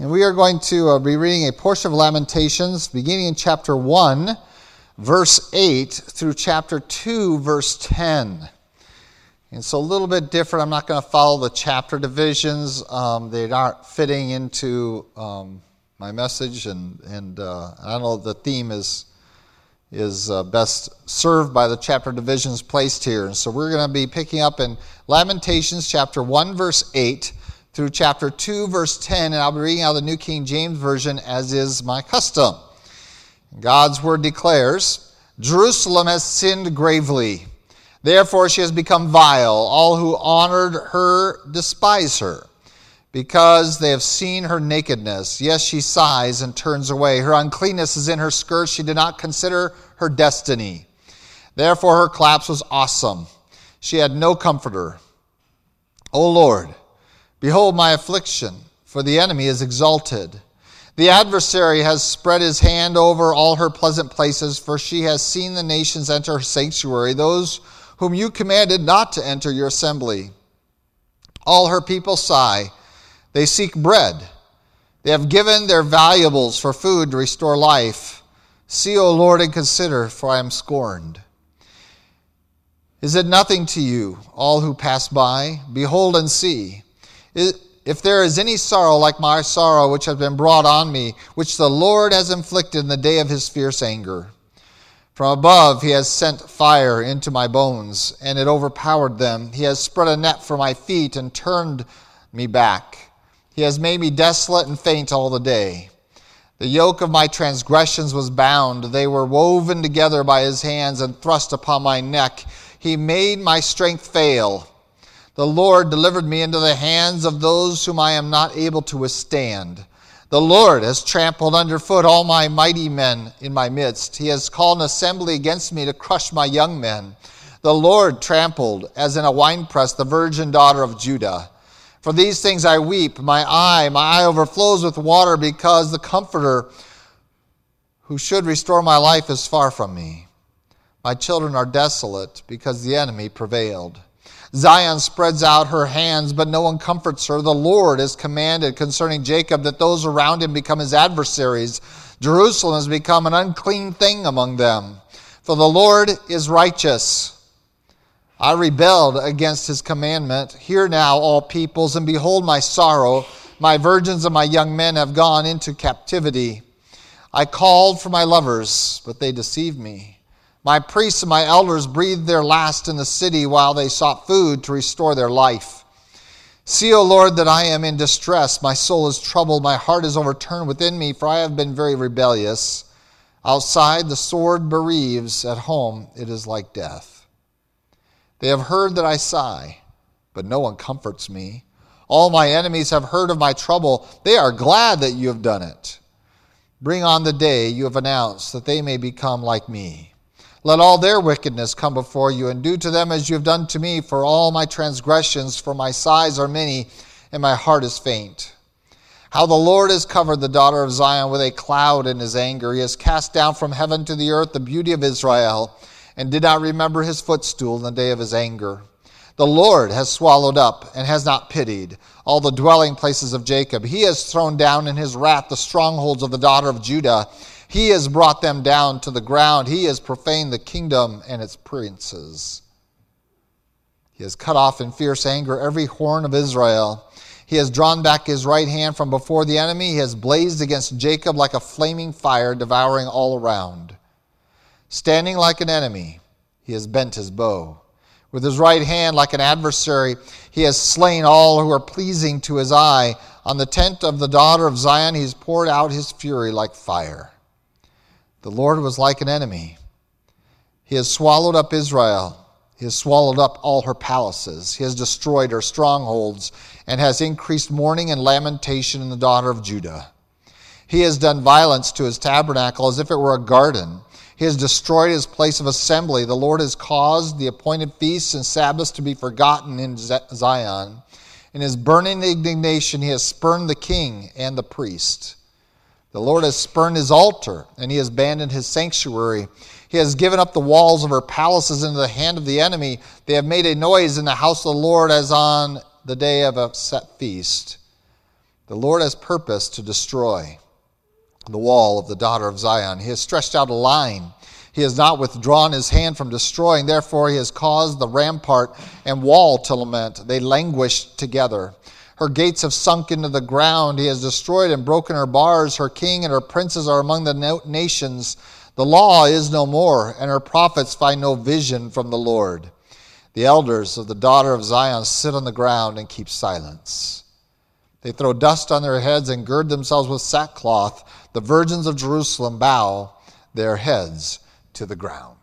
And we are going to uh, be reading a portion of Lamentations beginning in chapter 1, verse 8, through chapter 2, verse 10. And so a little bit different. I'm not going to follow the chapter divisions, um, they aren't fitting into um, my message, and, and uh, I don't know the theme is, is uh, best served by the chapter divisions placed here. And so we're going to be picking up in Lamentations chapter 1, verse 8 through chapter 2, verse 10, and I'll be reading out the New King James Version as is my custom. God's word declares Jerusalem has sinned gravely. Therefore, she has become vile. All who honored her despise her, because they have seen her nakedness. Yes, she sighs and turns away. Her uncleanness is in her skirts. She did not consider her destiny. Therefore, her collapse was awesome. She had no comforter. O Lord, Behold my affliction, for the enemy is exalted. The adversary has spread his hand over all her pleasant places, for she has seen the nations enter her sanctuary, those whom you commanded not to enter your assembly. All her people sigh. They seek bread. They have given their valuables for food to restore life. See, O Lord, and consider, for I am scorned. Is it nothing to you, all who pass by? Behold and see. If there is any sorrow like my sorrow which has been brought on me, which the Lord has inflicted in the day of his fierce anger. From above he has sent fire into my bones, and it overpowered them. He has spread a net for my feet and turned me back. He has made me desolate and faint all the day. The yoke of my transgressions was bound. They were woven together by his hands and thrust upon my neck. He made my strength fail. The Lord delivered me into the hands of those whom I am not able to withstand. The Lord has trampled underfoot all my mighty men in my midst. He has called an assembly against me to crush my young men. The Lord trampled, as in a winepress, the virgin daughter of Judah. For these things I weep. My eye, my eye overflows with water because the Comforter who should restore my life is far from me. My children are desolate because the enemy prevailed. Zion spreads out her hands, but no one comforts her. The Lord has commanded concerning Jacob that those around him become his adversaries. Jerusalem has become an unclean thing among them. For the Lord is righteous. I rebelled against his commandment. Hear now, all peoples, and behold my sorrow. My virgins and my young men have gone into captivity. I called for my lovers, but they deceived me. My priests and my elders breathed their last in the city while they sought food to restore their life. See, O Lord, that I am in distress. My soul is troubled. My heart is overturned within me, for I have been very rebellious. Outside, the sword bereaves. At home, it is like death. They have heard that I sigh, but no one comforts me. All my enemies have heard of my trouble. They are glad that you have done it. Bring on the day you have announced, that they may become like me. Let all their wickedness come before you, and do to them as you have done to me, for all my transgressions, for my sighs are many, and my heart is faint. How the Lord has covered the daughter of Zion with a cloud in his anger. He has cast down from heaven to the earth the beauty of Israel, and did not remember his footstool in the day of his anger. The Lord has swallowed up and has not pitied all the dwelling places of Jacob. He has thrown down in his wrath the strongholds of the daughter of Judah. He has brought them down to the ground. He has profaned the kingdom and its princes. He has cut off in fierce anger every horn of Israel. He has drawn back his right hand from before the enemy. He has blazed against Jacob like a flaming fire, devouring all around. Standing like an enemy, he has bent his bow. With his right hand, like an adversary, he has slain all who are pleasing to his eye. On the tent of the daughter of Zion, he has poured out his fury like fire. The Lord was like an enemy. He has swallowed up Israel. He has swallowed up all her palaces. He has destroyed her strongholds and has increased mourning and lamentation in the daughter of Judah. He has done violence to his tabernacle as if it were a garden. He has destroyed his place of assembly. The Lord has caused the appointed feasts and Sabbaths to be forgotten in Zion. In his burning indignation, he has spurned the king and the priest. The Lord has spurned his altar, and he has abandoned his sanctuary. He has given up the walls of her palaces into the hand of the enemy. They have made a noise in the house of the Lord as on the day of a set feast. The Lord has purposed to destroy the wall of the daughter of Zion. He has stretched out a line. He has not withdrawn his hand from destroying. Therefore, he has caused the rampart and wall to lament. They languish together. Her gates have sunk into the ground. He has destroyed and broken her bars. Her king and her princes are among the nations. The law is no more, and her prophets find no vision from the Lord. The elders of the daughter of Zion sit on the ground and keep silence. They throw dust on their heads and gird themselves with sackcloth. The virgins of Jerusalem bow their heads to the ground.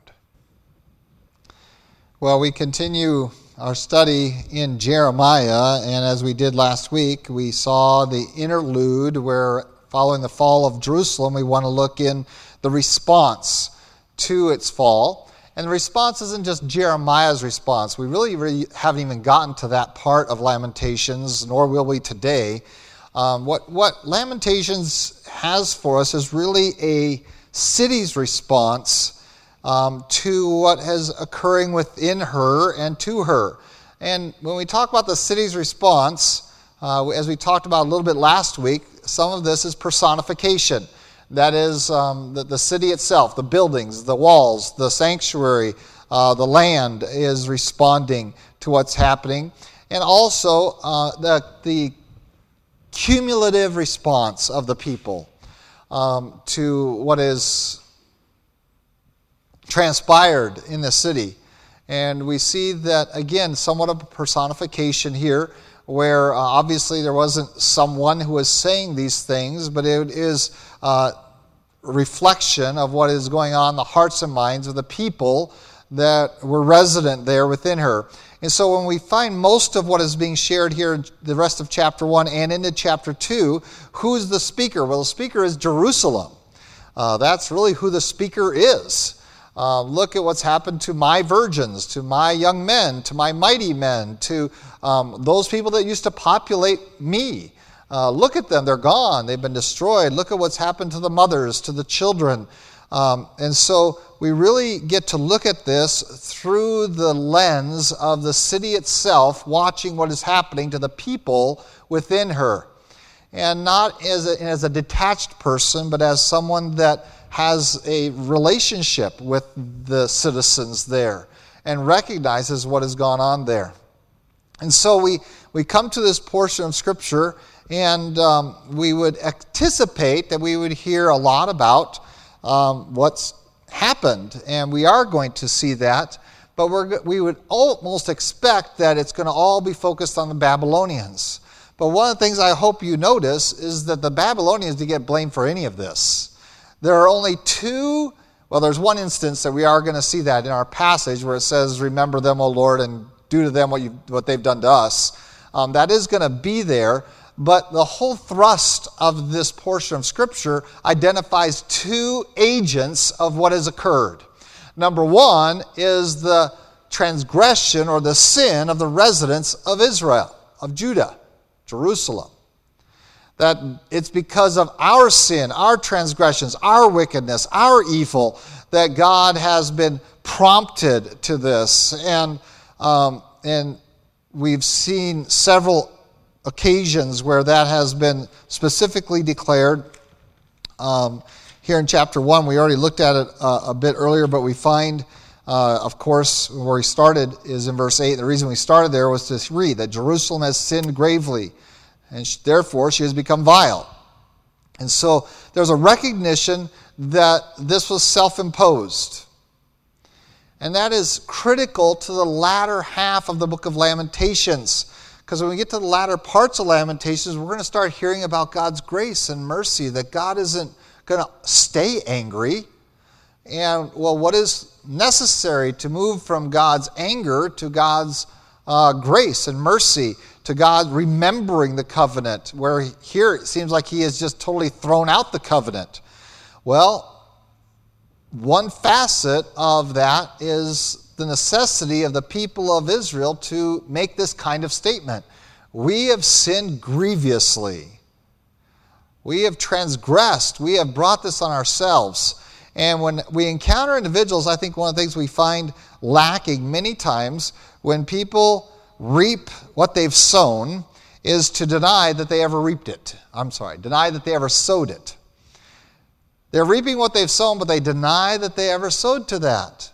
Well, we continue our study in Jeremiah, and as we did last week, we saw the interlude where, following the fall of Jerusalem, we want to look in the response to its fall. And the response isn't just Jeremiah's response. We really, really haven't even gotten to that part of Lamentations, nor will we today. Um, what, what Lamentations has for us is really a city's response um, to what is occurring within her and to her. And when we talk about the city's response, uh, as we talked about a little bit last week, some of this is personification. That is um, the, the city itself, the buildings, the walls, the sanctuary, uh, the land is responding to what's happening. And also uh, the, the cumulative response of the people um, to what is transpired in the city. And we see that, again, somewhat of a personification here, where uh, obviously there wasn't someone who was saying these things, but it is uh, reflection of what is going on in the hearts and minds of the people that were resident there within her. And so when we find most of what is being shared here in the rest of chapter 1 and into chapter 2, who's the speaker? Well, the speaker is Jerusalem. Uh, that's really who the speaker is. Uh, look at what's happened to my virgins, to my young men, to my mighty men, to um, those people that used to populate me. Uh, look at them, they're gone, they've been destroyed. Look at what's happened to the mothers, to the children. Um, and so we really get to look at this through the lens of the city itself, watching what is happening to the people within her. And not as a, as a detached person, but as someone that has a relationship with the citizens there and recognizes what has gone on there. And so we, we come to this portion of Scripture and um, we would anticipate that we would hear a lot about um, what's happened, and we are going to see that. But we're, we would almost expect that it's going to all be focused on the Babylonians. But one of the things I hope you notice is that the Babylonians didn't get blamed for any of this. There are only two, well, there's one instance that we are going to see that in our passage where it says, Remember them, O Lord, and do to them what, you, what they've done to us. Um, that is going to be there. But the whole thrust of this portion of Scripture identifies two agents of what has occurred. Number one is the transgression or the sin of the residents of Israel, of Judah, Jerusalem. That it's because of our sin, our transgressions, our wickedness, our evil, that God has been prompted to this. And, um, and we've seen several occasions where that has been specifically declared. Um, here in chapter 1, we already looked at it uh, a bit earlier, but we find, uh, of course, where we started is in verse 8. The reason we started there was to read that Jerusalem has sinned gravely, and therefore she has become vile. And so there's a recognition that this was self imposed. And that is critical to the latter half of the book of Lamentations. Because when we get to the latter parts of Lamentations, we're going to start hearing about God's grace and mercy, that God isn't going to stay angry. And, well, what is necessary to move from God's anger to God's uh, grace and mercy, to God remembering the covenant, where here it seems like He has just totally thrown out the covenant? Well, one facet of that is the necessity of the people of Israel to make this kind of statement We have sinned grievously. We have transgressed. We have brought this on ourselves. And when we encounter individuals, I think one of the things we find lacking many times when people reap what they've sown is to deny that they ever reaped it. I'm sorry, deny that they ever sowed it. They're reaping what they've sown, but they deny that they ever sowed to that.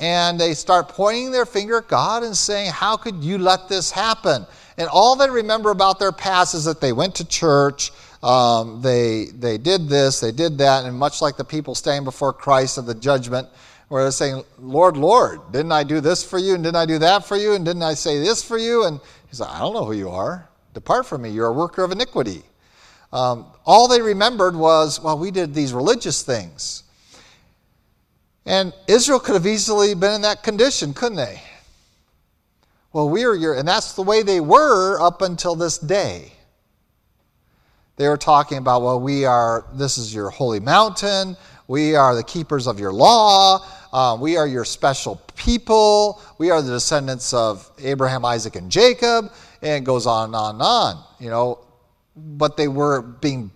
And they start pointing their finger at God and saying, How could you let this happen? And all they remember about their past is that they went to church, um, they, they did this, they did that, and much like the people standing before Christ at the judgment, where they're saying, Lord, Lord, didn't I do this for you, and didn't I do that for you, and didn't I say this for you? And he's like, I don't know who you are. Depart from me, you're a worker of iniquity. Um, all they remembered was, well, we did these religious things. And Israel could have easily been in that condition, couldn't they? Well, we are your, and that's the way they were up until this day. They were talking about, well, we are, this is your holy mountain. We are the keepers of your law. Um, we are your special people. We are the descendants of Abraham, Isaac, and Jacob. And it goes on and on and on. You know, but they were being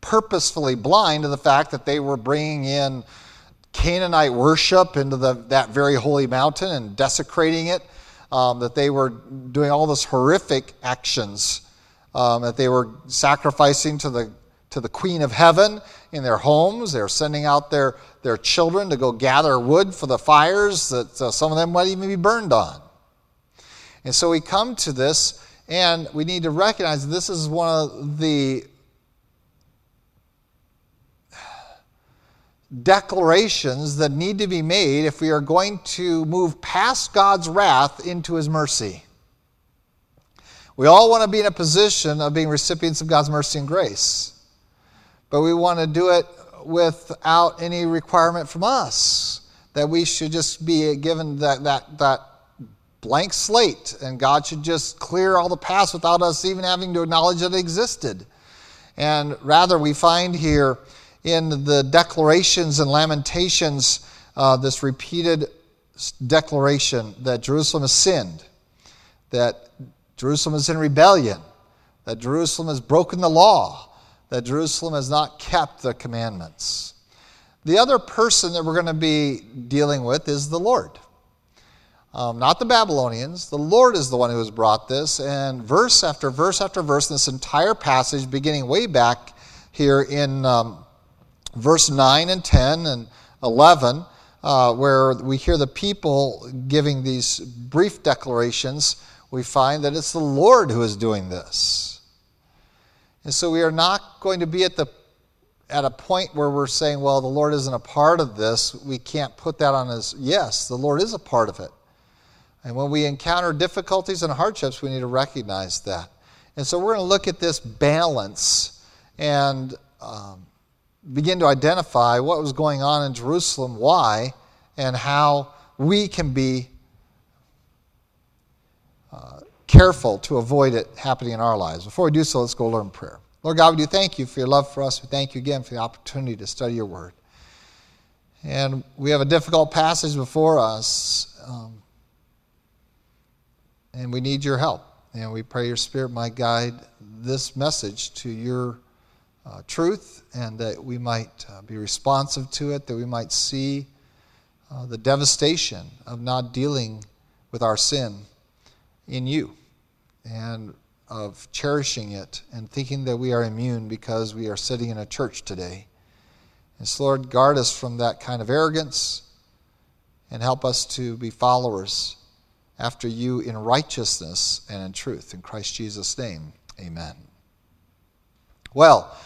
purposefully blind to the fact that they were bringing in Canaanite worship into the, that very holy mountain and desecrating it, um, that they were doing all those horrific actions, um, that they were sacrificing to the, to the Queen of Heaven in their homes. They're sending out their, their children to go gather wood for the fires that uh, some of them might even be burned on. And so we come to this and we need to recognize this is one of the declarations that need to be made if we are going to move past God's wrath into His mercy. We all want to be in a position of being recipients of God's mercy and grace, but we want to do it without any requirement from us that we should just be given that, that, that blank slate, and God should just clear all the past without us even having to acknowledge that it existed. And rather, we find here in the declarations and lamentations uh, this repeated declaration that Jerusalem has sinned, that Jerusalem is in rebellion, that Jerusalem has broken the law, that Jerusalem has not kept the commandments. The other person that we're going to be dealing with is the Lord. Um, not the Babylonians. The Lord is the one who has brought this. And verse after verse after verse in this entire passage, beginning way back here in um, verse 9 and 10 and 11, uh, where we hear the people giving these brief declarations, we find that it's the Lord who is doing this. And so we are not going to be at the at a point where we're saying, well, the Lord isn't a part of this. We can't put that on as yes, the Lord is a part of it. And when we encounter difficulties and hardships, we need to recognize that. And so we're going to look at this balance and um, begin to identify what was going on in Jerusalem, why, and how we can be uh, careful to avoid it happening in our lives. Before we do so, let's go learn prayer. Lord God, we do thank you for your love for us. We thank you again for the opportunity to study your word. And we have a difficult passage before us. Um, and we need your help. And we pray your Spirit might guide this message to your uh, truth and that we might uh, be responsive to it, that we might see uh, the devastation of not dealing with our sin in you and of cherishing it and thinking that we are immune because we are sitting in a church today. And so, Lord, guard us from that kind of arrogance and help us to be followers after you in righteousness and in truth. In Christ Jesus' name, amen. Well,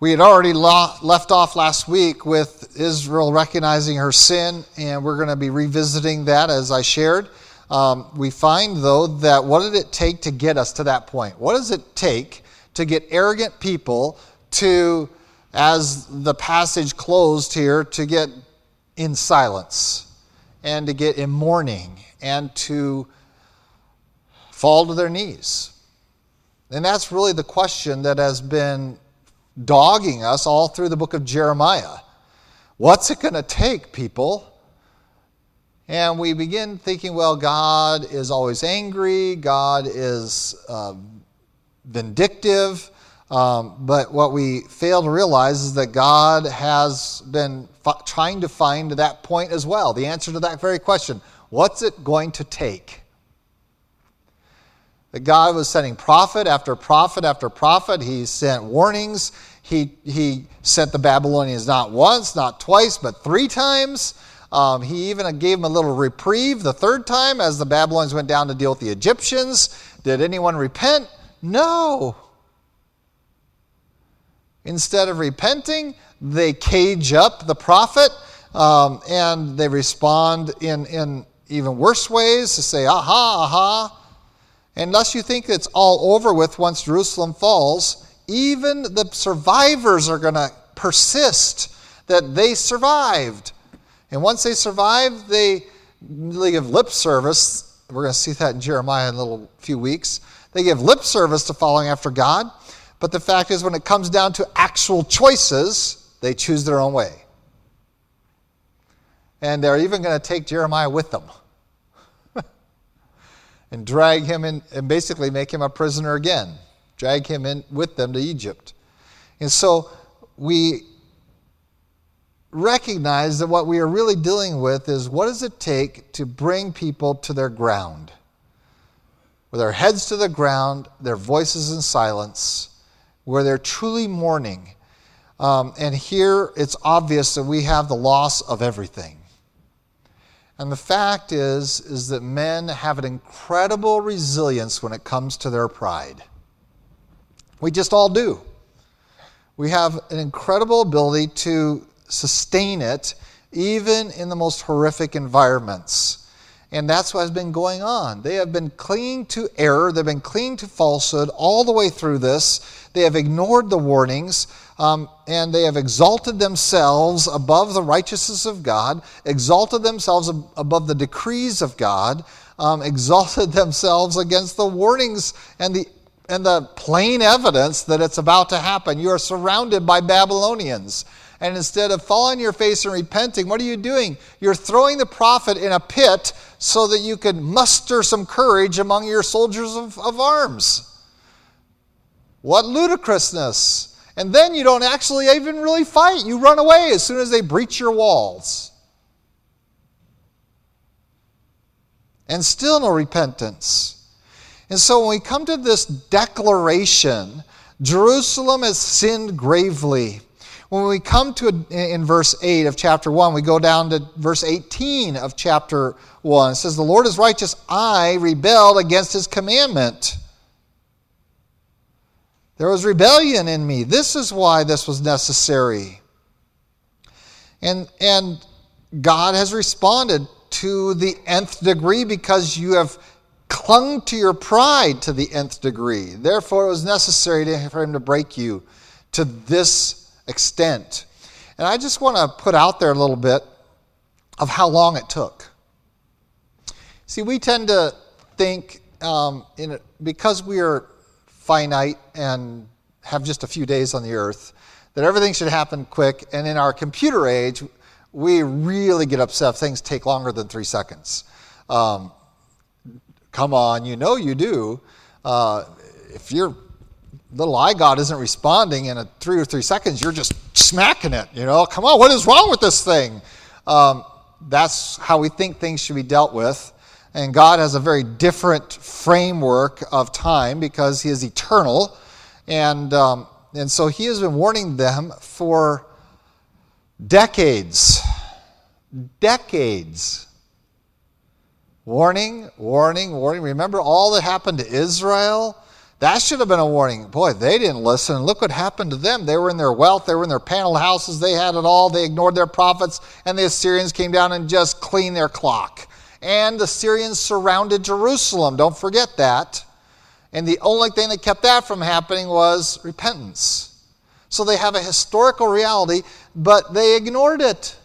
we had already left off last week with Israel recognizing her sin, and we're going to be revisiting that as I shared. Um, we find, though, that what did it take to get us to that point? What does it take to get arrogant people to, as the passage closed here, to get in silence and to get in mourning and to fall to their knees? And that's really the question that has been dogging us all through the book of Jeremiah. What's it going to take, people? And we begin thinking, well, God is always angry, God is uh, vindictive. Um, but what we fail to realize is that God has been f- trying to find that point as well, the answer to that very question What's it going to take? That God was sending prophet after prophet after prophet. He sent warnings. He, he sent the Babylonians not once, not twice, but three times. Um, he even gave them a little reprieve the third time as the Babylonians went down to deal with the Egyptians. Did anyone repent? No. Instead of repenting, they cage up the prophet um, and they respond in, in even worse ways to say, aha, aha. Unless you think it's all over with once Jerusalem falls, even the survivors are going to persist that they survived. And once they survive, they, give lip service. We're going to see that in Jeremiah in a little few weeks. They give lip service to following after God. But the fact is, when it comes down to actual choices, they choose their own way. And they're even going to take Jeremiah with them and drag him in and basically make him a prisoner again, drag him in with them to Egypt. And so we recognize that what we are really dealing with is what does it take to bring people to their ground? With their heads to the ground, their voices in silence, where they're truly mourning. Um, and here it's obvious that we have the loss of everything. And the fact is, is that men have an incredible resilience when it comes to their pride. We just all do. We have an incredible ability to sustain it even in the most horrific environments. And that's what has been going on. They have been clinging to error, they've been clinging to falsehood all the way through this. They have ignored the warnings, um, and they have exalted themselves above the righteousness of God, exalted themselves ab- above the decrees of God, um, exalted themselves against the warnings and the and the plain evidence that it's about to happen. You are surrounded by Babylonians. And instead of falling your face and repenting, what are you doing? You're throwing the prophet in a pit so that you can muster some courage among your soldiers of, of arms. What ludicrousness! And then you don't actually even really fight. You run away as soon as they breach your walls. And still no repentance. And so when we come to this declaration, Jerusalem has sinned gravely. When we come to in verse 8 of chapter 1, we go down to verse 18 of chapter 1. It says, The Lord is righteous. I rebelled against his commandment. There was rebellion in me. This is why this was necessary. And, and God has responded to the nth degree because you have clung to your pride to the nth degree. Therefore, it was necessary for him to break you to this extent. And I just want to put out there a little bit of how long it took. See, we tend to think um, in, because we are finite and have just a few days on the earth, that everything should happen quick. And in our computer age, we really get upset if things take longer than three seconds. Um, come on, you know you do. Uh, if you're little I God isn't responding in a three or three seconds, you're just smacking it. You know, come on, what is wrong with this thing? Um, that's how we think things should be dealt with. And God has a very different framework of time because He is eternal. And, um, and so He has been warning them for decades. Decades. Warning, warning, warning. Remember all that happened to Israel? That should have been a warning. Boy, they didn't listen. Look what happened to them. They were in their wealth, they were in their paneled houses, they had it all. They ignored their prophets, and the Assyrians came down and just cleaned their clock. And the Syrians surrounded Jerusalem. Don't forget that. And the only thing that kept that from happening was repentance. So they have a historical reality, but they ignored it.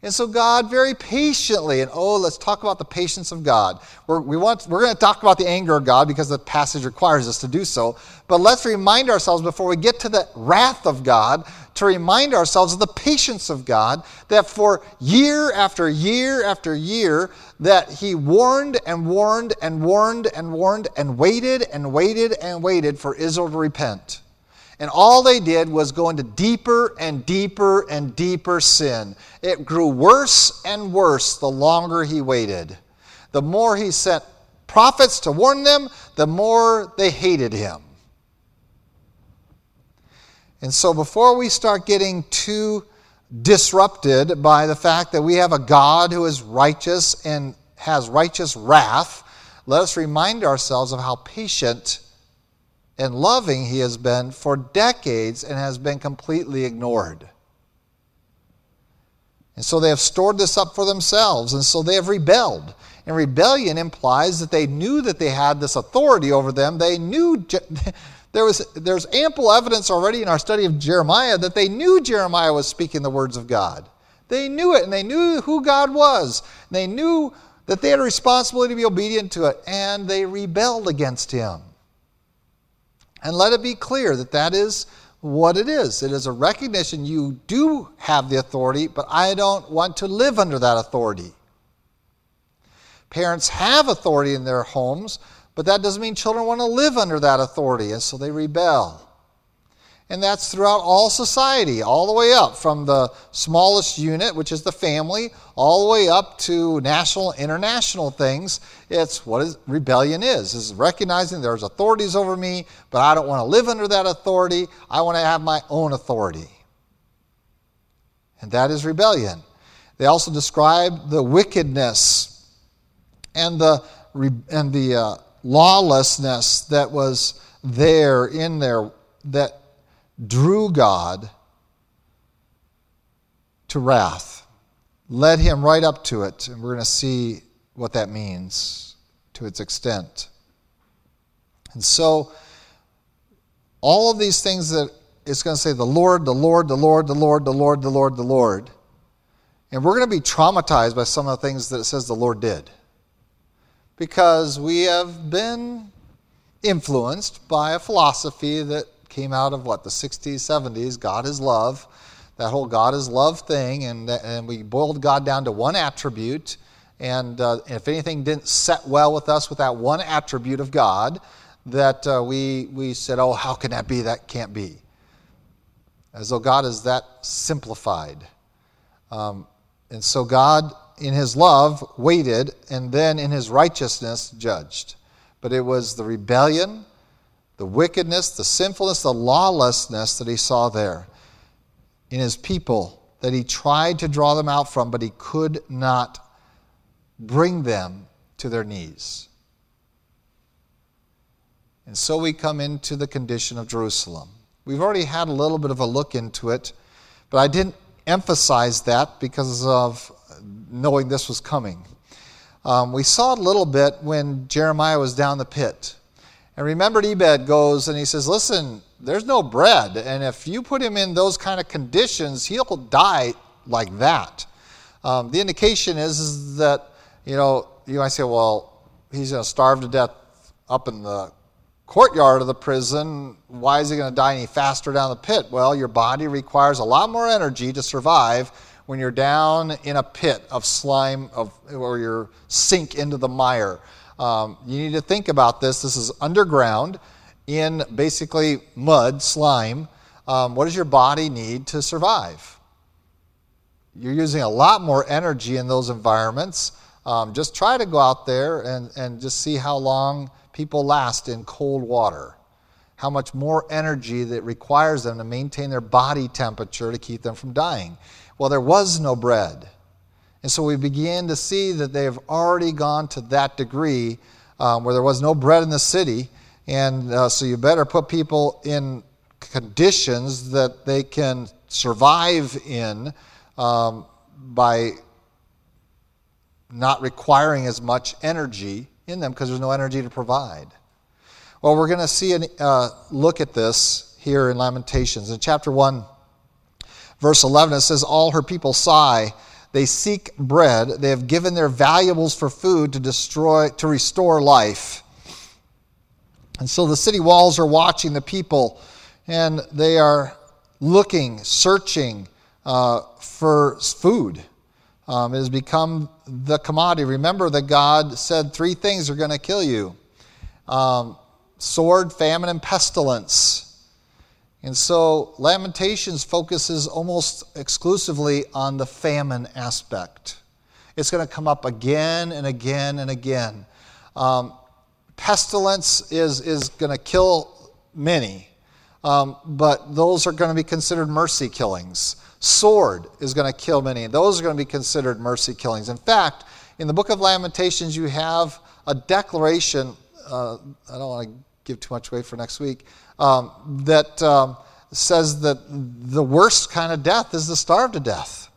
And so God very patiently, and oh, let's talk about the patience of God. We're, we want, we're going to talk about the anger of God because the passage requires us to do so. But let's remind ourselves before we get to the wrath of God, to remind ourselves of the patience of God, that for year after year after year, that He warned and warned and warned and warned and waited and waited and waited for Israel to repent. And all they did was go into deeper and deeper and deeper sin. It grew worse and worse the longer he waited. The more he sent prophets to warn them, the more they hated him. And so before we start getting too disrupted by the fact that we have a God who is righteous and has righteous wrath, let us remind ourselves of how patient and loving he has been for decades and has been completely ignored. And so they have stored this up for themselves, and so they have rebelled. And rebellion implies that they knew that they had this authority over them. They knew there was there's ample evidence already in our study of Jeremiah that they knew Jeremiah was speaking the words of God. They knew it, and they knew who God was. And They knew that they had a responsibility to be obedient to it, and they rebelled against him. And let it be clear that that is what it is. It is a recognition you do have the authority, but I don't want to live under that authority. Parents have authority in their homes, but that doesn't mean children want to live under that authority, and so they rebel. And that's throughout all society, all the way up from the smallest unit, which is the family, all the way up to national, international things. It's what is, rebellion is, is recognizing there's authorities over me, but I don't want to live under that authority. I want to have my own authority. And that is rebellion. They also describe the wickedness and the, and the uh, lawlessness that was there in there that drew God to wrath, led him right up to it, and we're going to see what that means to its extent. And so, all of these things that it's going to say the Lord, the Lord, the Lord, the Lord, the Lord, the Lord, the Lord. And we're going to be traumatized by some of the things that it says the Lord did. Because we have been influenced by a philosophy that came out of what the 60s 70s god is love that whole god is love thing and, and we boiled god down to one attribute and uh, if anything didn't set well with us with that one attribute of god that uh, we, we said oh how can that be? That can't be. As though god is that simplified. Um, and so god in his love waited and then in his righteousness judged. But it was the rebellion the wickedness, the sinfulness, the lawlessness that he saw there in his people that he tried to draw them out from, but he could not bring them to their knees. And so we come into the condition of Jerusalem. We've already had a little bit of a look into it, but I didn't emphasize that because of knowing this was coming. Um, we saw it a little bit when Jeremiah was down the pit. And remember, Ebed goes and he says, Listen, there's no bread. And if you put him in those kind of conditions, he'll die like that. Um, the indication is, is that, you know, you might say, well, he's going to starve to death up in the courtyard of the prison. Why is he going to die any faster down the pit? Well, your body requires a lot more energy to survive when you're down in a pit of slime, of, or you sink into the mire. Um, you need to think about this. This is underground in basically mud, slime. Um, what does your body need to survive? You're using a lot more energy in those environments. Um, just try to go out there and, and just see how long people last in cold water. How much more energy that requires them to maintain their body temperature to keep them from dying. Well, there was no bread. And so we began to see that they have already gone to that degree um, where there was no bread in the city. And uh, so you better put people in conditions that they can survive in um, by not requiring as much energy in them because there's no energy to provide. Well, we're going to see a uh, look at this here in Lamentations. In chapter 1, verse 11, it says, All her people sigh they seek bread. They have given their valuables for food to destroy, to restore life. And so the city walls are watching the people, and they are looking, searching uh, for food. Um, it has become the commodity. Remember that God said three things are going to kill you um, sword, famine, and pestilence. And so Lamentations focuses almost exclusively on the famine aspect. It's going to come up again and again and again. Um, pestilence is, is going to kill many, um, but those are going to be considered mercy killings. Sword is going to kill many, and those are going to be considered mercy killings. In fact, in the book of Lamentations, you have a declaration. Uh, I don't want to give too much away for next week. Um, that um, says that the worst kind of death is to starve to death.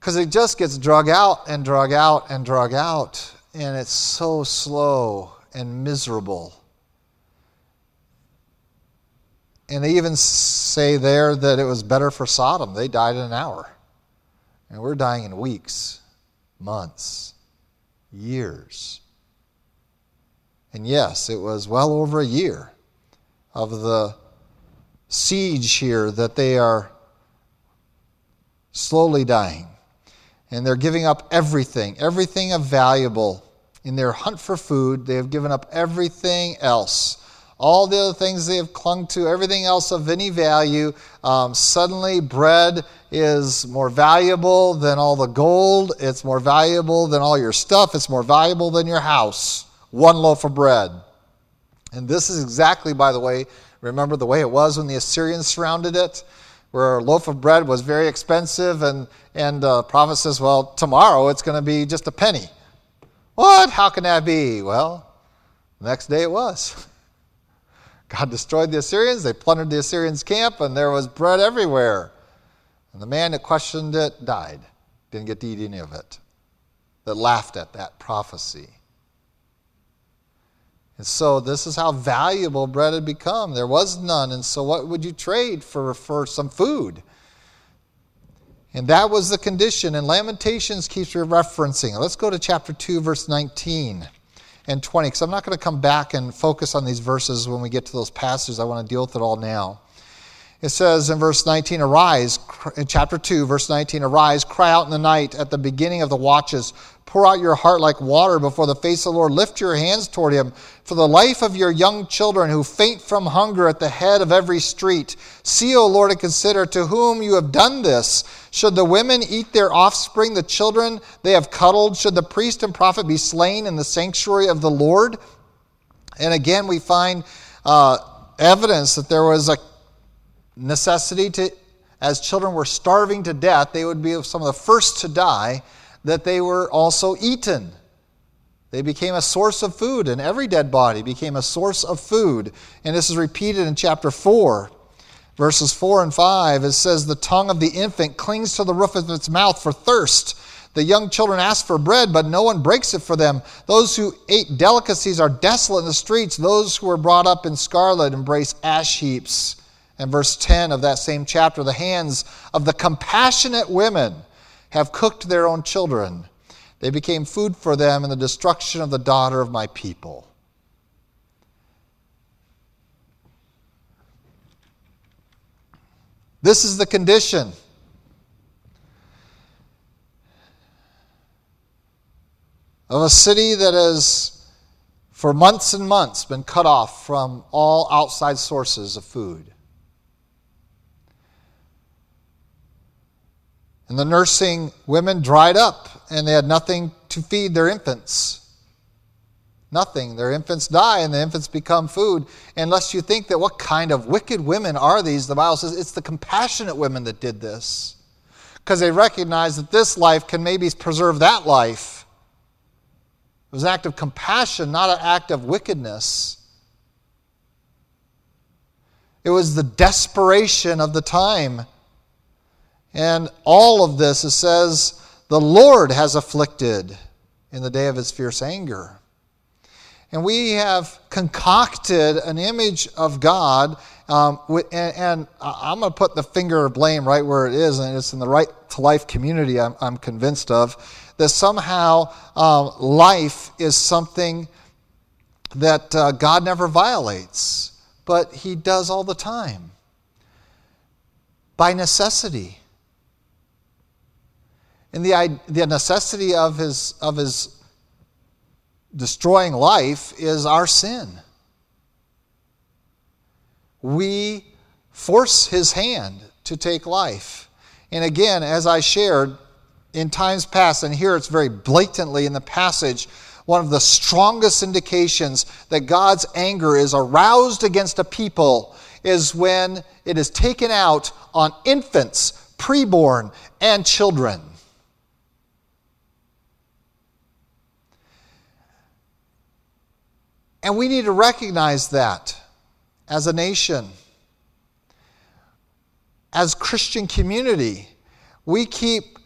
Because it just gets drug out and drug out and drug out, and it's so slow and miserable. And they even say there that it was better for Sodom. They died in an hour. And we're dying in weeks, months, years. And yes, it was well over a year of the siege here that they are slowly dying. And they're giving up everything, everything of valuable. In their hunt for food, they have given up everything else. All the other things they have clung to, everything else of any value. Um, suddenly, bread is more valuable than all the gold. It's more valuable than all your stuff. It's more valuable than your house. One loaf of bread. And this is exactly, by the way, remember the way it was when the Assyrians surrounded it, where a loaf of bread was very expensive, and, and the prophet says, Well, tomorrow it's going to be just a penny. What? How can that be? Well, the next day it was. God destroyed the Assyrians, they plundered the Assyrians' camp, and there was bread everywhere. And the man that questioned it died, didn't get to eat any of it, that laughed at that prophecy. And so this is how valuable bread had become. There was none. And so what would you trade for, for some food? And that was the condition. And Lamentations keeps referencing. Let's go to chapter 2, verse 19 and 20, because I'm not going to come back and focus on these verses when we get to those passages. I want to deal with it all now. It says in verse 19, Arise, in chapter 2, verse 19, Arise, cry out in the night at the beginning of the watches. Pour out your heart like water before the face of the Lord. Lift your hands toward him for the life of your young children who faint from hunger at the head of every street. See, O Lord, and consider to whom you have done this. Should the women eat their offspring, the children they have cuddled? Should the priest and prophet be slain in the sanctuary of the Lord? And again, we find uh, evidence that there was a necessity to, as children were starving to death, they would be some of the first to die, that they were also eaten. They became a source of food, and every dead body became a source of food. And this is repeated in chapter 4, verses 4 and 5. It says, The tongue of the infant clings to the roof of its mouth for thirst. The young children ask for bread, but no one breaks it for them. Those who ate delicacies are desolate in the streets. Those who were brought up in scarlet embrace ash heaps. And verse 10 of that same chapter the hands of the compassionate women have cooked their own children. They became food for them in the destruction of the daughter of my people. This is the condition. Of a city that has, for months and months, been cut off from all outside sources of food. And the nursing women dried up and they had nothing to feed their infants. Nothing. Their infants die and the infants become food. Unless you think that what kind of wicked women are these, the Bible says it's the compassionate women that did this. Because they recognize that this life can maybe preserve that life. It was an act of compassion, not an act of wickedness. It was the desperation of the time and all of this, it says, the Lord has afflicted in the day of his fierce anger. And we have concocted an image of God, um, and, and, I'm going to put the finger of blame right where it is, and it's in the right to life community, I'm, I'm convinced of, that somehow um, life is something that uh, God never violates, but He does all the time by necessity. And the, the necessity of his, of his destroying life is our sin. We force his hand to take life. And again, as I shared, in times past, and here it's very blatantly in the passage, one of the strongest indications that God's anger is aroused against a people is when it is taken out on infants, preborn, and children. And we need to recognize that as a nation, as Christian community. We keep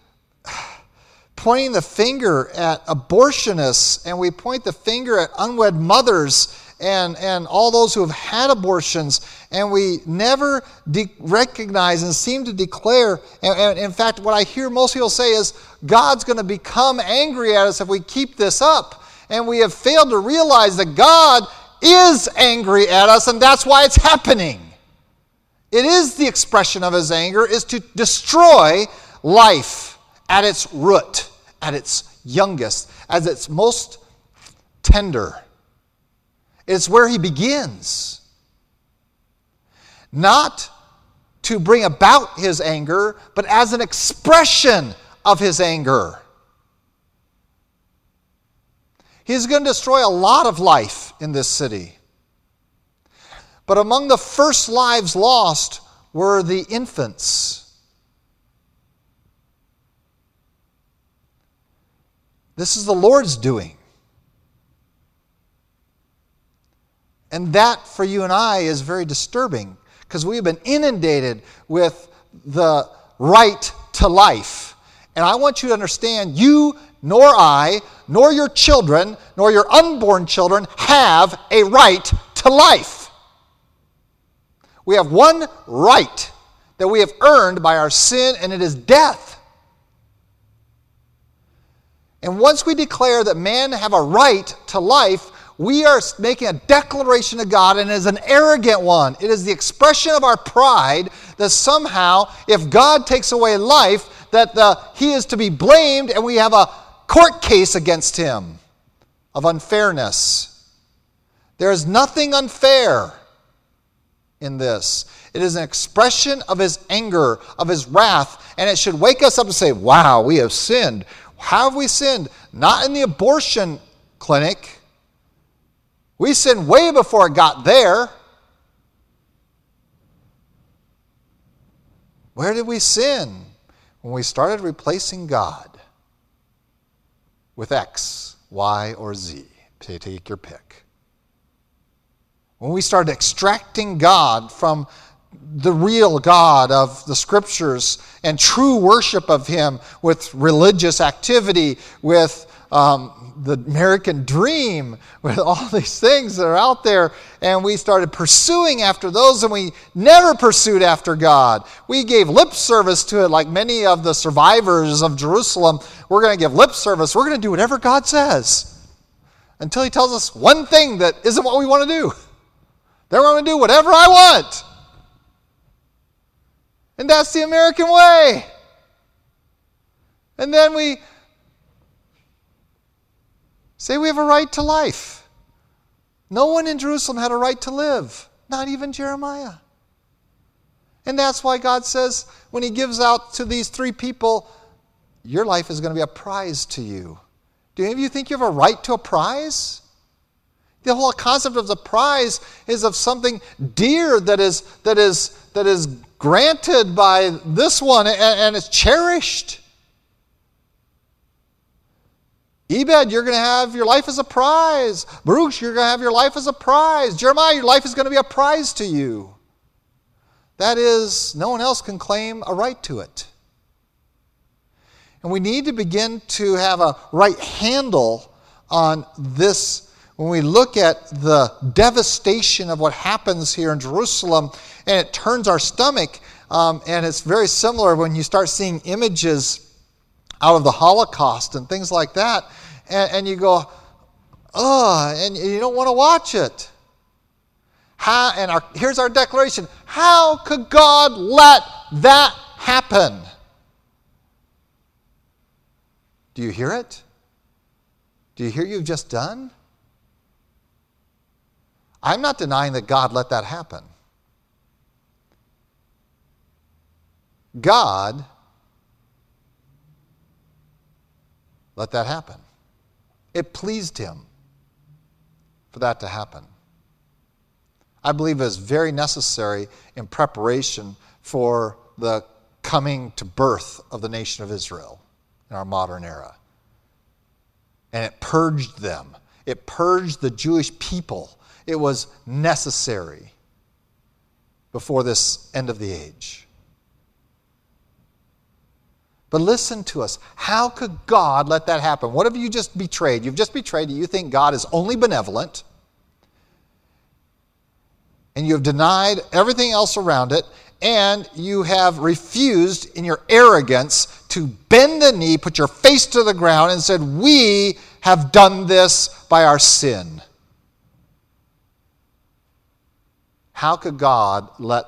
pointing the finger at abortionists and we point the finger at unwed mothers and, and all those who have had abortions, and we never de- recognize and seem to declare. And, and in fact, what I hear most people say is God's going to become angry at us if we keep this up. And we have failed to realize that God is angry at us, and that's why it's happening. It is the expression of his anger is to destroy life at its root, at its youngest, as its most tender. It's where he begins. Not to bring about his anger, but as an expression of his anger. He's going to destroy a lot of life in this city. But among the first lives lost were the infants. This is the Lord's doing. And that for you and I is very disturbing because we've been inundated with the right to life. And I want you to understand you nor I, nor your children, nor your unborn children have a right to life. We have one right that we have earned by our sin, and it is death. And once we declare that men have a right to life, we are making a declaration to God, and it is an arrogant one. It is the expression of our pride that somehow, if God takes away life, that the, he is to be blamed, and we have a court case against him of unfairness. There is nothing unfair in this. It is an expression of his anger, of his wrath, and it should wake us up and say, Wow, we have sinned. How have we sinned? Not in the abortion clinic. We sinned way before it got there. Where did we sin? When we started replacing God with X, Y, or Z. Take your pick. When we started extracting God from the real God of the scriptures and true worship of Him with religious activity, with um, the American dream, with all these things that are out there, and we started pursuing after those, and we never pursued after God. We gave lip service to it, like many of the survivors of Jerusalem. We're going to give lip service. We're going to do whatever God says until He tells us one thing that isn't what we want to do. Then we're going to do whatever I want. And that's the American way. And then we say we have a right to life. No one in Jerusalem had a right to live, not even Jeremiah. And that's why God says, when He gives out to these three people, your life is going to be a prize to you. Do any of you think you have a right to a prize? The whole concept of the prize is of something dear that is, that is, that is granted by this one and, and it's cherished. Ebed, you're going to have your life as a prize. Baruch, you're going to have your life as a prize. Jeremiah, your life is going to be a prize to you. That is, no one else can claim a right to it. And we need to begin to have a right handle on this when we look at the devastation of what happens here in Jerusalem, and it turns our stomach. Um, and it's very similar when you start seeing images out of the Holocaust and things like that, and, and you go, oh, and you don't want to watch it. How, and our, here's our declaration How could God let that happen? Do you hear it? Do you hear you've just done? I'm not denying that God let that happen. God let that happen. It pleased him for that to happen. I believe it is very necessary in preparation for the coming to birth of the nation of Israel in our modern era. And it purged them, it purged the Jewish people. It was necessary before this end of the age. But listen to us. How could God let that happen? What have you just betrayed? You've just betrayed that you think God is only benevolent and you have denied everything else around it, and you have refused in your arrogance to bend the knee, put your face to the ground, and said, We have done this by our sin. How could God let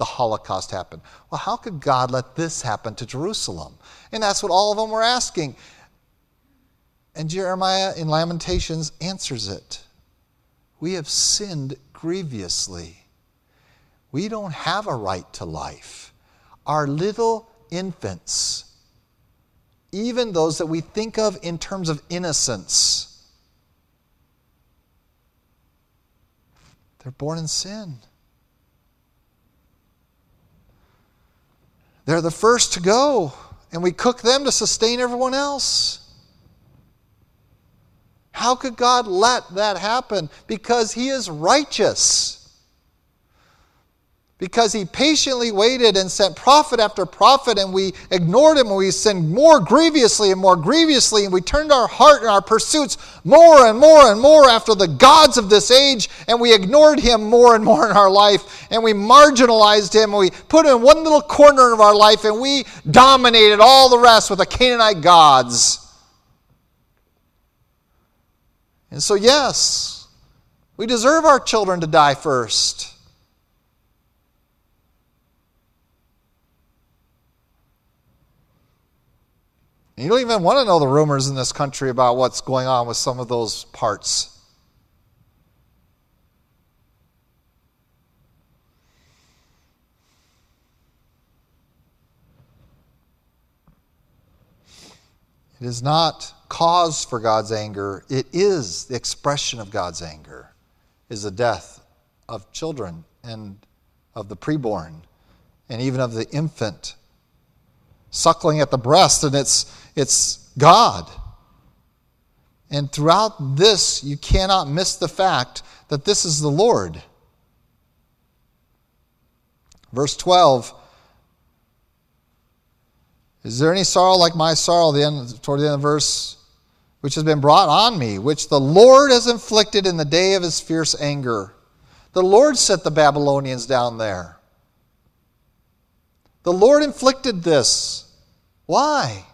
the Holocaust happened. Well, how could God let this happen to Jerusalem? And that's what all of them were asking. And Jeremiah in Lamentations answers it. We have sinned grievously. We don't have a right to life. Our little infants, even those that we think of in terms of innocence, they're born in sin. They're the first to go, and we cook them to sustain everyone else. How could God let that happen? Because He is righteous. Because He patiently waited and sent prophet after prophet, and we ignored Him, and we sinned more grievously and more grievously, and we turned our heart and our pursuits more and more and more after the gods of this age, and we ignored Him more and more in our life, and we marginalized Him, and we put Him in one little corner of our life, and we dominated all the rest with the Canaanite gods. And so, yes, we deserve our children to die first. You don't even want to know the rumors in this country about what's going on with some of those parts. It is not cause for God's anger, it is the expression of God's anger, is the death of children and of the preborn and even of the infant suckling at the breast, and it's, it's God. And throughout this, you cannot miss the fact that this is the Lord. Verse 12 Is there any sorrow like my sorrow? The end, toward the end of the verse, which has been brought on me, which the Lord has inflicted in the day of his fierce anger. The Lord set the Babylonians down there. The Lord inflicted this. Why?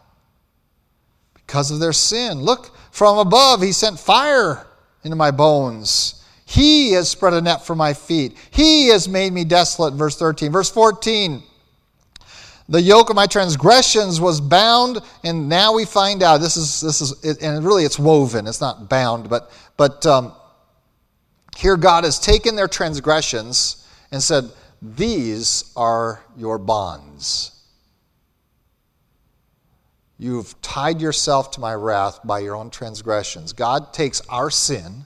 Because of their sin. Look, from above, he sent fire into my bones. He has spread a net for my feet. He has made me desolate. Verse 13. Verse 14. The yoke of my transgressions was bound, and now we find out this is this is and really it's woven. It's not bound, but but um, here God has taken their transgressions and said, "These are your bonds." You've tied yourself to my wrath by your own transgressions. God takes our sin,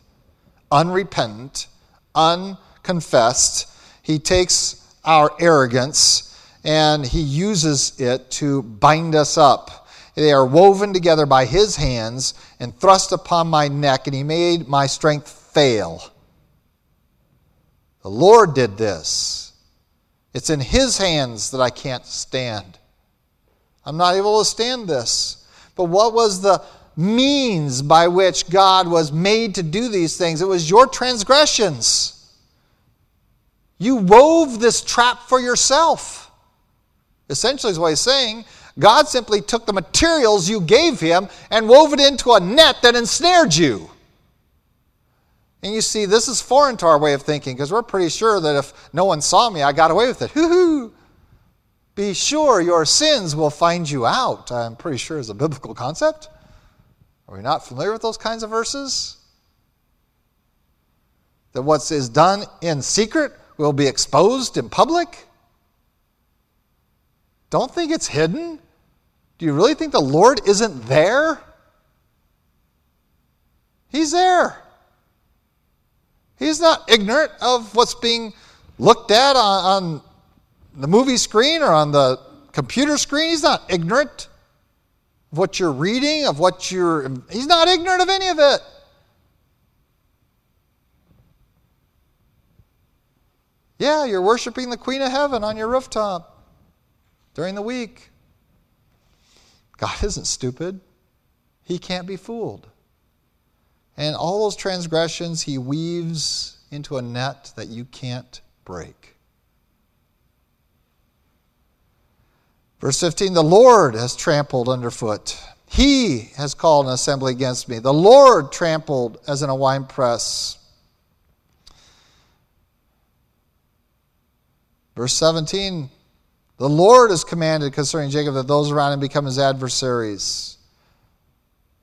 unrepentant, unconfessed. He takes our arrogance and he uses it to bind us up. They are woven together by his hands and thrust upon my neck, and he made my strength fail. The Lord did this. It's in his hands that I can't stand. I'm not able to stand this. But what was the means by which God was made to do these things? It was your transgressions. You wove this trap for yourself. Essentially, is what he's saying. God simply took the materials you gave him and wove it into a net that ensnared you. And you see, this is foreign to our way of thinking because we're pretty sure that if no one saw me, I got away with it. Hoo hoo! Be sure your sins will find you out. I'm pretty sure is a biblical concept. Are we not familiar with those kinds of verses? That what is done in secret will be exposed in public? Don't think it's hidden. Do you really think the Lord isn't there? He's there. He's not ignorant of what's being looked at on, on the movie screen or on the computer screen. He's not ignorant of what you're reading, of what you're. He's not ignorant of any of it. Yeah, you're worshiping the Queen of Heaven on your rooftop during the week. God isn't stupid, He can't be fooled. And all those transgressions He weaves into a net that you can't break. Verse 15 The Lord has trampled underfoot. He has called an assembly against me. The Lord trampled as in a winepress. Verse 17 The Lord has commanded concerning Jacob that those around him become his adversaries.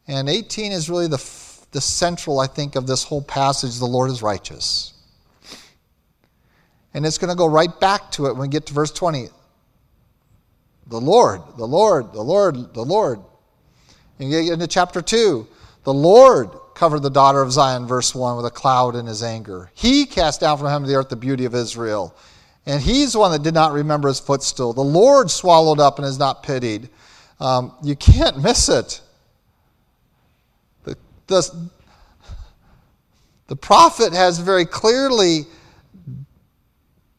And 18 is really the, the central, I think, of this whole passage. The Lord is righteous. And it's going to go right back to it when we get to verse 20. The Lord, the Lord, the Lord, the Lord. And you get into chapter 2. The Lord covered the daughter of Zion, verse 1, with a cloud in his anger. He cast down from heaven to the earth the beauty of Israel. And he's one that did not remember his footstool. The Lord swallowed up and is not pitied. Um, you can't miss it. The, the, the prophet has very clearly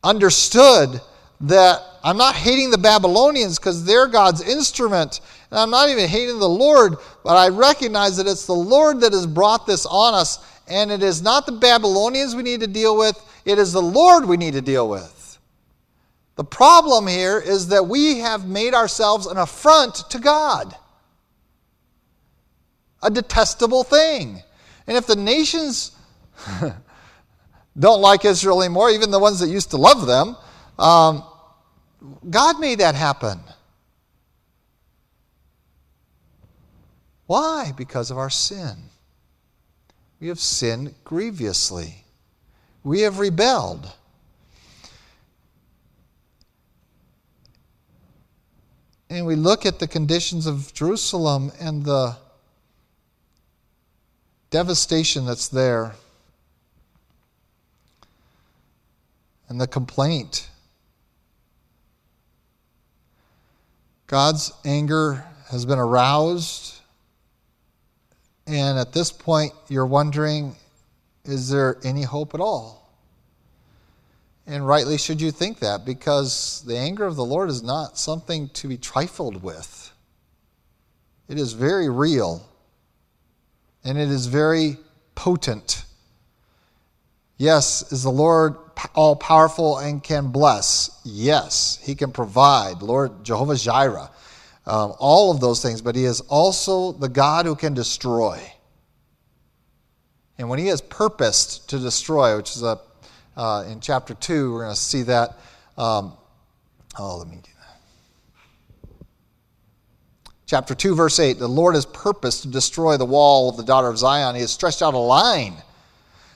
understood that I'm not hating the Babylonians because they're God's instrument. And I'm not even hating the Lord, but I recognize that it's the Lord that has brought this on us. And it is not the Babylonians we need to deal with, it is the Lord we need to deal with. The problem here is that we have made ourselves an affront to God, a detestable thing. And if the nations don't like Israel anymore, even the ones that used to love them, um, God made that happen. Why? Because of our sin. We have sinned grievously. We have rebelled. and we look at the conditions of Jerusalem and the devastation that's there, and the complaint, God's anger has been aroused. And at this point, you're wondering is there any hope at all? And rightly should you think that, because the anger of the Lord is not something to be trifled with. It is very real, and it is very potent. Yes, is the Lord all powerful and can bless? Yes, He can provide. Lord Jehovah Jireh, um, all of those things, but He is also the God who can destroy. And when He has purposed to destroy, which is a uh, in chapter 2, we're going to see that. Um, oh, let me do that. Chapter 2, verse 8 The Lord has purposed to destroy the wall of the daughter of Zion. He has stretched out a line.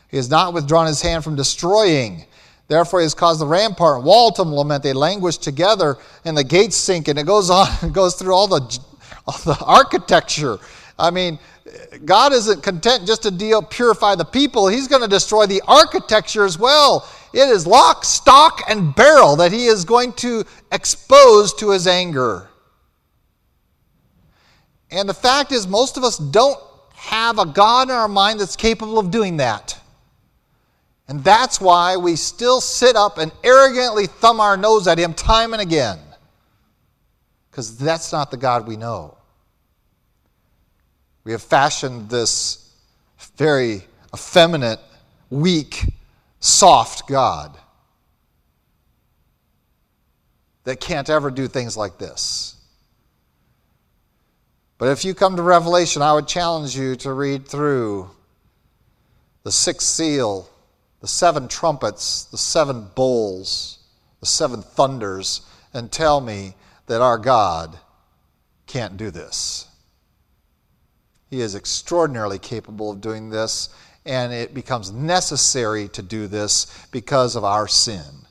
He has not withdrawn his hand from destroying. Therefore, he has caused the rampart and wall to lament. They languish together, and the gates sink. And it goes on, it goes through all the, all the architecture. I mean, God isn't content just to deal, purify the people, He's going to destroy the architecture as well. It is lock, stock, and barrel that He is going to expose to His anger. And the fact is, most of us don't have a God in our mind that's capable of doing that. And that's why we still sit up and arrogantly thumb our nose at Him time and again. Because that's not the God we know. We have fashioned this very effeminate, weak, soft God that can't ever do things like this. But if you come to Revelation, I would challenge you to read through the sixth seal, the seven trumpets, the seven bowls, the seven thunders, and tell me that our God can't do this. He is extraordinarily capable of doing this, and it becomes necessary to do this because of our sin.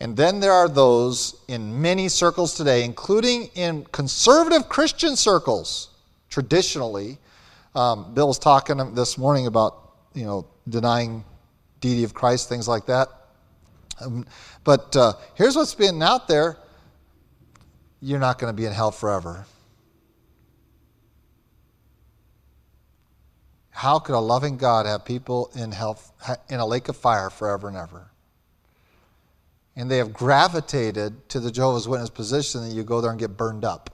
And then there are those in many circles today, including in conservative Christian circles, traditionally, Um, Bill was talking this morning about, you know, denying deity of Christ, things like that. Um, but uh, here's what's been out there you're not going to be in hell forever. How could a loving God have people in hell in a lake of fire forever and ever? And they have gravitated to the Jehovah's Witness position that you go there and get burned up.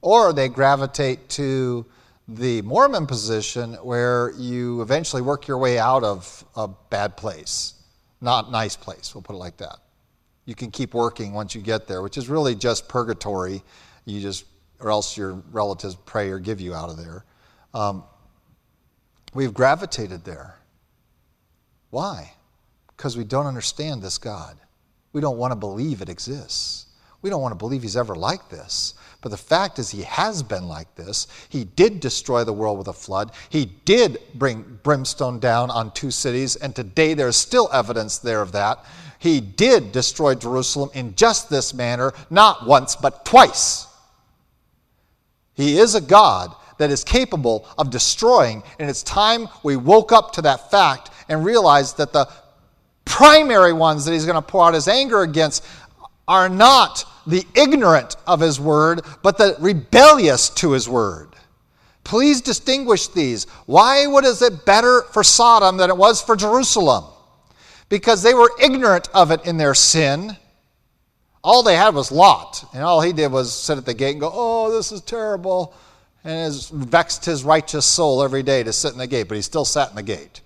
Or they gravitate to the Mormon position where you eventually work your way out of a bad place. Not nice place, we'll put it like that. You can keep working once you get there, which is really just purgatory. You just, or else your relatives pray or give you out of there. Um, We've gravitated there. Why? Because we don't understand this God. We don't want to believe it exists. We don't want to believe he's ever like this. But the fact is, he has been like this. He did destroy the world with a flood. He did bring brimstone down on two cities, and today there's still evidence there of that. He did destroy Jerusalem in just this manner, not once, but twice. He is a God that is capable of destroying. And it's time we woke up to that fact and realized that the primary ones that he's going to pour out his anger against are not the ignorant of his word, but the rebellious to his word. Please distinguish these. Why was it better for Sodom than it was for Jerusalem? Because they were ignorant of it in their sin. All they had was Lot, and all he did was sit at the gate and go, Oh, this is terrible and has vexed his righteous soul every day to sit in the gate, but he still sat in the gate.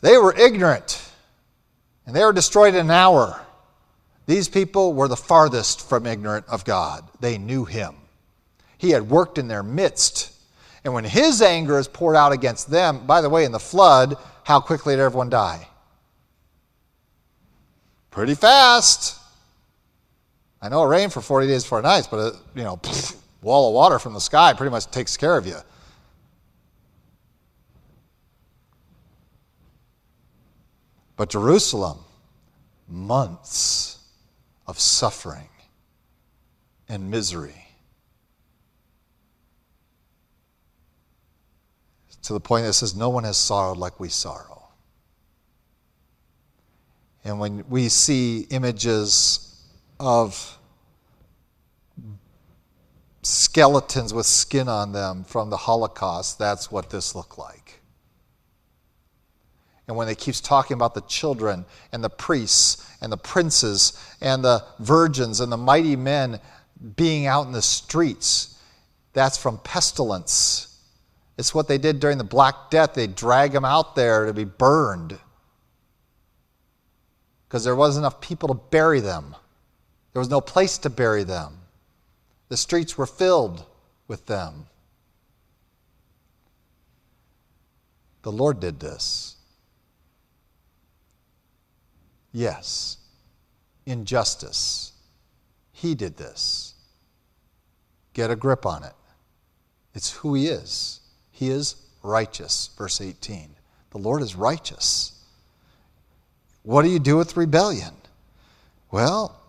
They were ignorant, and they were destroyed in an hour. These people were the farthest from ignorant of God. They knew him. He had worked in their midst. And when his anger is poured out against them, by the way, in the flood, how quickly did everyone die? Pretty fast. I know it rained for 40 days, 40 nights, but, a, you know, wall of water from the sky pretty much takes care of you. But Jerusalem, months of suffering and misery. To the point that says, No one has sorrowed like we sorrow. And when we see images of skeletons with skin on them from the Holocaust, that's what this looked like. And when he keeps talking about the children and the priests and the princes and the virgins and the mighty men being out in the streets, that's from pestilence. It's what they did during the Black Death. They drag them out there to be burned because there wasn't enough people to bury them. There was no place to bury them. The streets were filled with them. The Lord did this. Yes, injustice. He did this. Get a grip on it. It's who He is. He is righteous, verse 18. The Lord is righteous. What do you do with rebellion? Well,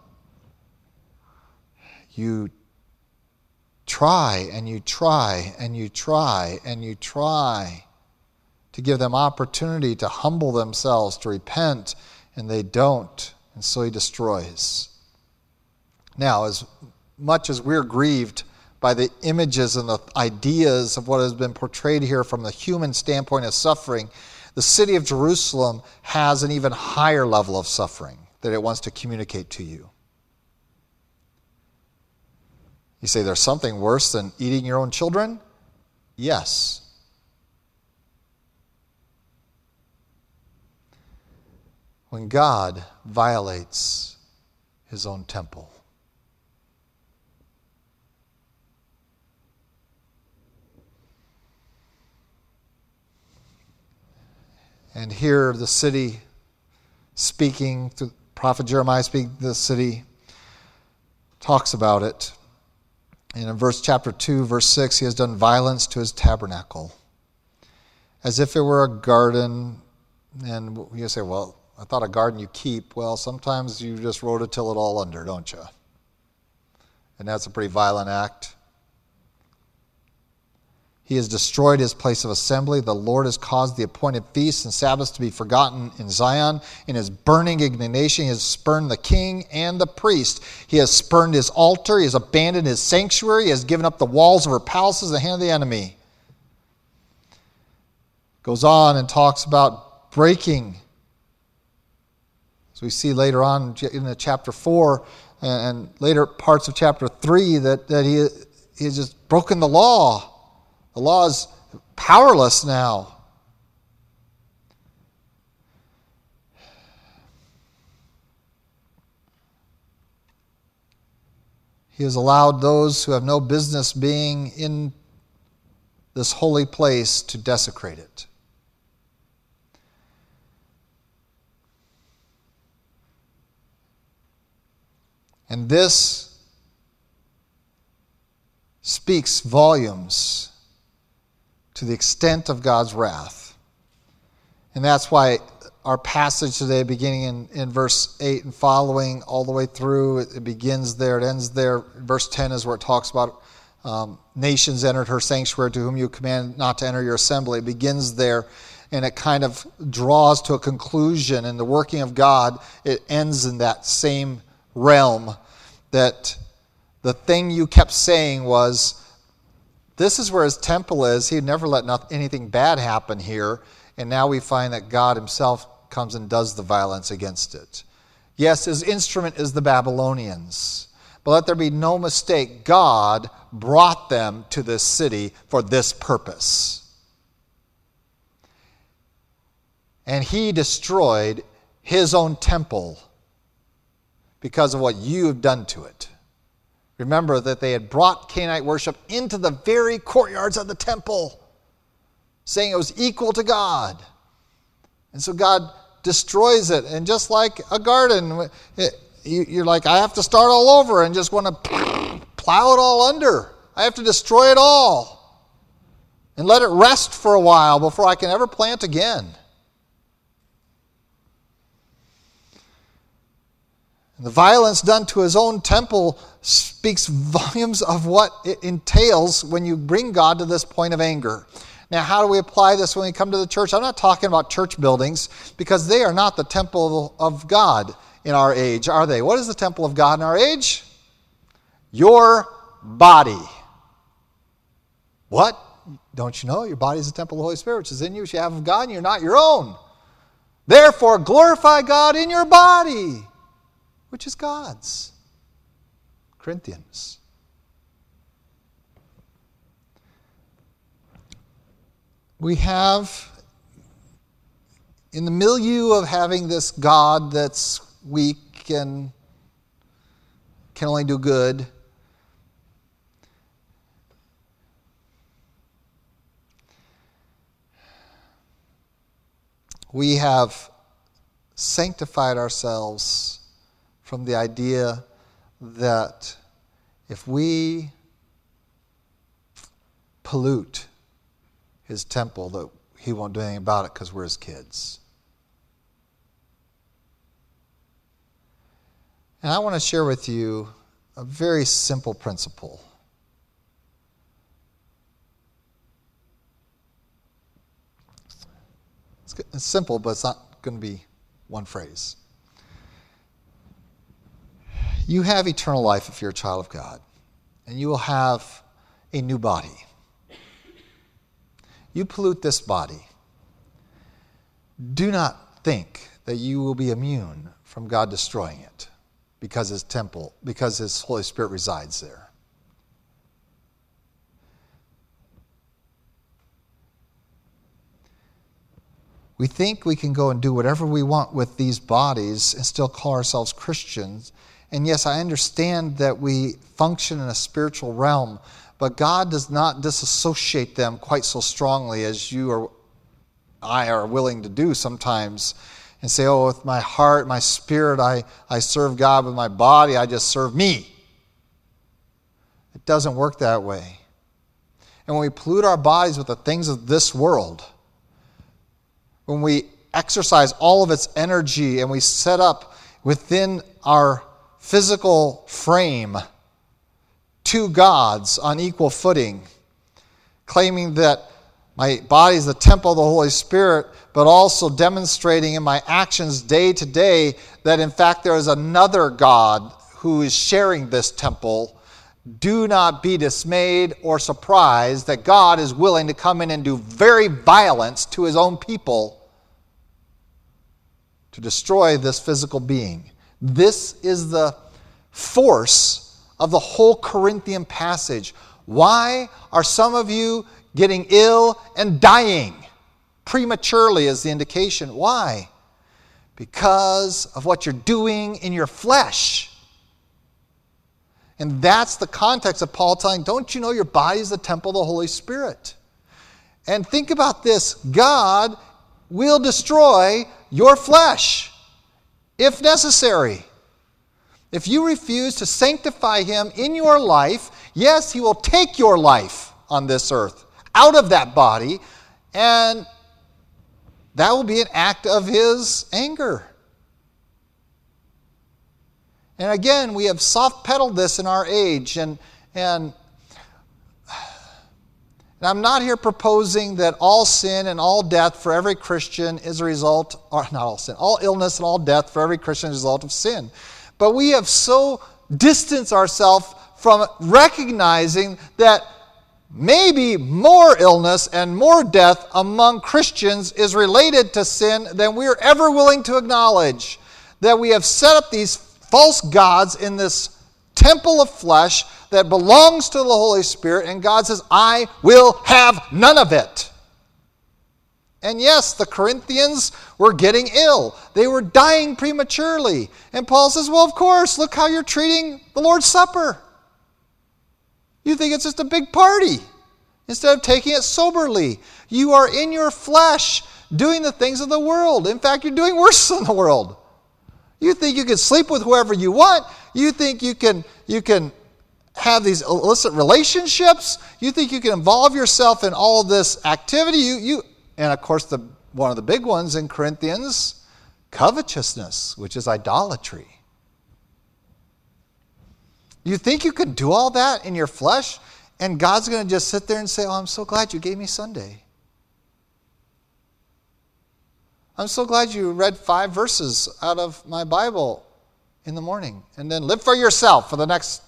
you try and you try and you try and you try to give them opportunity to humble themselves, to repent, and they don't, and so he destroys. Now, as much as we're grieved by the images and the ideas of what has been portrayed here from the human standpoint of suffering, the city of Jerusalem has an even higher level of suffering that it wants to communicate to you. You say there's something worse than eating your own children? Yes. When God violates his own temple. And here the city speaking, prophet Jeremiah speaking the city, talks about it. And in verse chapter 2, verse 6, he has done violence to his tabernacle. As if it were a garden. And you say, well, I thought a garden you keep. Well, sometimes you just rototill it all under, don't you? and that's a pretty violent act. He has destroyed his place of assembly. The Lord has caused the appointed feasts and Sabbaths to be forgotten in Zion. In his burning indignation, he has spurned the king and the priest. He has spurned his altar. He has abandoned his sanctuary. He has given up the walls of her palaces in the hand of the enemy. Goes on and talks about breaking. As we see later on in the chapter 4 and later parts of chapter 3, that, that he, he has just broken the law the law is powerless now. He has allowed those who have no business being in this holy place to desecrate it. And this speaks volumes to the extent of God's wrath. And that's why our passage today, beginning in, in verse 8 and following all the way through, it, it begins there, it ends there. Verse 10 is where it talks about um, nations entered her sanctuary to whom you command not to enter your assembly. It begins there and it kind of draws to a conclusion. And the working of God, it ends in that same realm that the thing you kept saying was, this is where his temple is. He'd never let nothing, anything bad happen here. And now we find that God himself comes and does the violence against it. Yes, his instrument is the Babylonians. But let there be no mistake, God brought them to this city for this purpose. And he destroyed his own temple because of what you have done to it. Remember that they had brought Canaanite worship into the very courtyards of the temple, saying it was equal to God. And so God destroys it. And just like a garden, it, you, are like, I have to start all over and just want to plow it all under. I have to destroy it all and let it rest for a while before I can ever plant again. And the violence done to his own temple speaks volumes of what it entails when you bring God to this point of anger. Now, how do we apply this when we come to the church? I'm not talking about church buildings because they are not the temple of God in our age, are they? What is the temple of God in our age? Your body. What? Don't you know? Your body is the temple of the Holy Spirit, which is in you, which you have of God, and you're not your own. Therefore, glorify God in your body which is God's. Corinthians. We have, in the milieu of having this God that's weak and can only do good, we have sanctified ourselves from the idea that if we pollute his temple, that he won't do anything about it because we're his kids. And I want to share with you a very simple principle. It's simple, but it's not going to be one phrase. You have eternal life if you're a child of God, and you will have a new body. You pollute this body. Do not think that you will be immune from God destroying it because his temple, because his Holy Spirit resides there. We think we can go and do whatever we want with these bodies and still call ourselves Christians and yes, I understand that we function in a spiritual realm, but God does not disassociate them quite so strongly as you or I are willing to do sometimes and say, oh, with my heart, my spirit, I, I serve God, with my body, I just serve me. It doesn't work that way. And when we pollute our bodies with the things of this world, when we exercise all of its energy and we set up within our physical frame two gods on equal footing, claiming that my body is the temple of the Holy Spirit, but also demonstrating in my actions day to day that in fact there is another God who is sharing this temple. Do not be dismayed or surprised that God is willing to come in and do very violence to his own people to destroy this physical being. This is the force of the whole Corinthian passage. Why are some of you getting ill and dying prematurely is the indication. Why? Because of what you're doing in your flesh. And that's the context of Paul telling, don't you know your body is the temple of the Holy Spirit? And think about this God will destroy your flesh if necessary. If you refuse to sanctify Him in your life, yes, He will take your life on this earth out of that body, and that will be an act of his anger. And again, we have soft pedaled this in our age, and, and, and I'm not here proposing that all sin and all death for every Christian is a result, or not all sin, all illness and all death for every Christian is a result of sin. But we have so distanced ourselves from recognizing that maybe more illness and more death among Christians is related to sin than we are ever willing to acknowledge. That we have set up these false gods in this temple of flesh that belongs to the Holy Spirit, and God says, I will have none of it. And yes, the Corinthians were getting ill. They were dying prematurely. And Paul says, Well, of course, look how you're treating the Lord's Supper. You think it's just a big party instead of taking it soberly. You are in your flesh doing the things of the world. In fact, you're doing worse than the world. You think you can sleep with whoever you want. You think you can, you can have these illicit relationships. You think you can involve yourself in all this activity. You, you, and of course, the, one of the big ones in Corinthians, covetousness, which is idolatry. You think you can do all that in your flesh? And God's going to just sit there and say, Oh, I'm so glad you gave me Sunday. I'm so glad you read five verses out of my Bible in the morning and then live for yourself for the next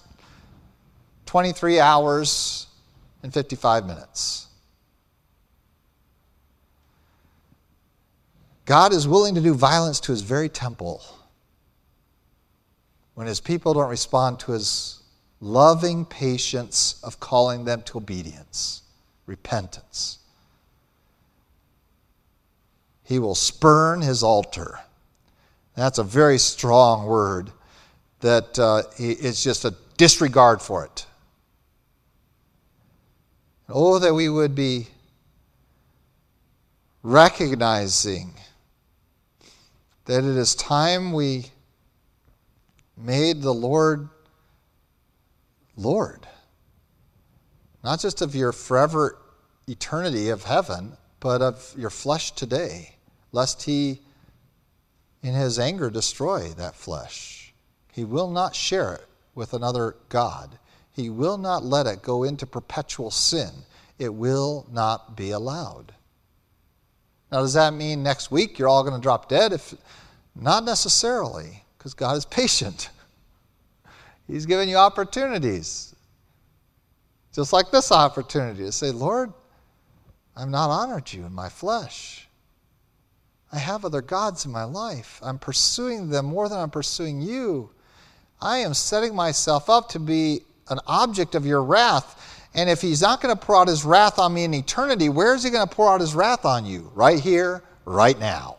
23 hours and 55 minutes. God is willing to do violence to his very temple when his people don't respond to his loving patience of calling them to obedience, repentance. He will spurn his altar. That's a very strong word that uh, it's just a disregard for it. Oh, that we would be recognizing that it is time we made the Lord Lord. Not just of your forever eternity of heaven, but of your flesh today, lest he, in his anger, destroy that flesh. He will not share it with another God. He will not let it go into perpetual sin. It will not be allowed. Now, does that mean next week you're all going to drop dead? If not necessarily because God is patient. He's given you opportunities. Just like this opportunity to say, Lord, I've not honored you in my flesh. I have other gods in my life. I'm pursuing them more than I'm pursuing you. I am setting myself up to be an object of your wrath. And if he's not going to pour out his wrath on me in eternity, where is he going to pour out his wrath on you? Right here, right now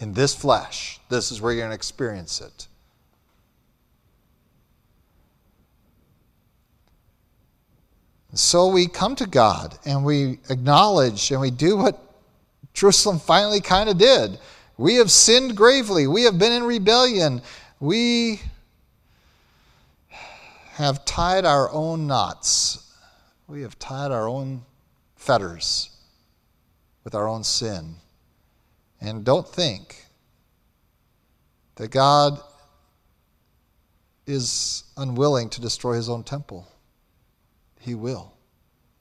in this flesh. This is where you're going to experience it. So we come to God and we acknowledge and we do what Jerusalem finally kind of did. We have sinned gravely. We have been in rebellion. We have tied our own knots. We have tied our own fetters with our own sin. And don't think that God is unwilling to destroy his own temple. He will.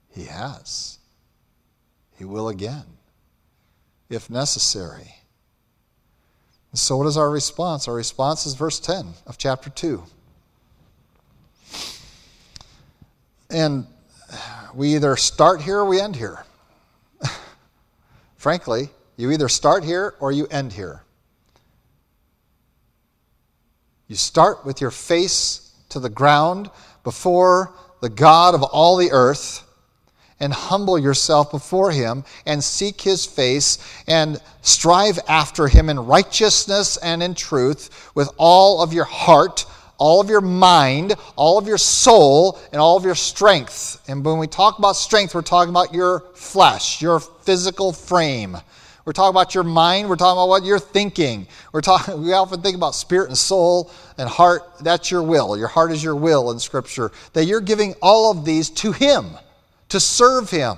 He has. He will again, if necessary. So, what is our response? Our response is verse 10 of chapter 2. And we either start here or we end here. Frankly, you either start here or you end here. You start with your face to the ground before the God of all the earth and humble yourself before him and seek his face and strive after him in righteousness and in truth with all of your heart, all of your mind, all of your soul, and all of your strength. And when we talk about strength, we're talking about your flesh, your physical frame. We're talking about your mind. We're talking about what you're thinking. We're talking, we often think about spirit and soul and heart. That's your will. Your heart is your will in Scripture. That you're giving all of these to Him to serve Him,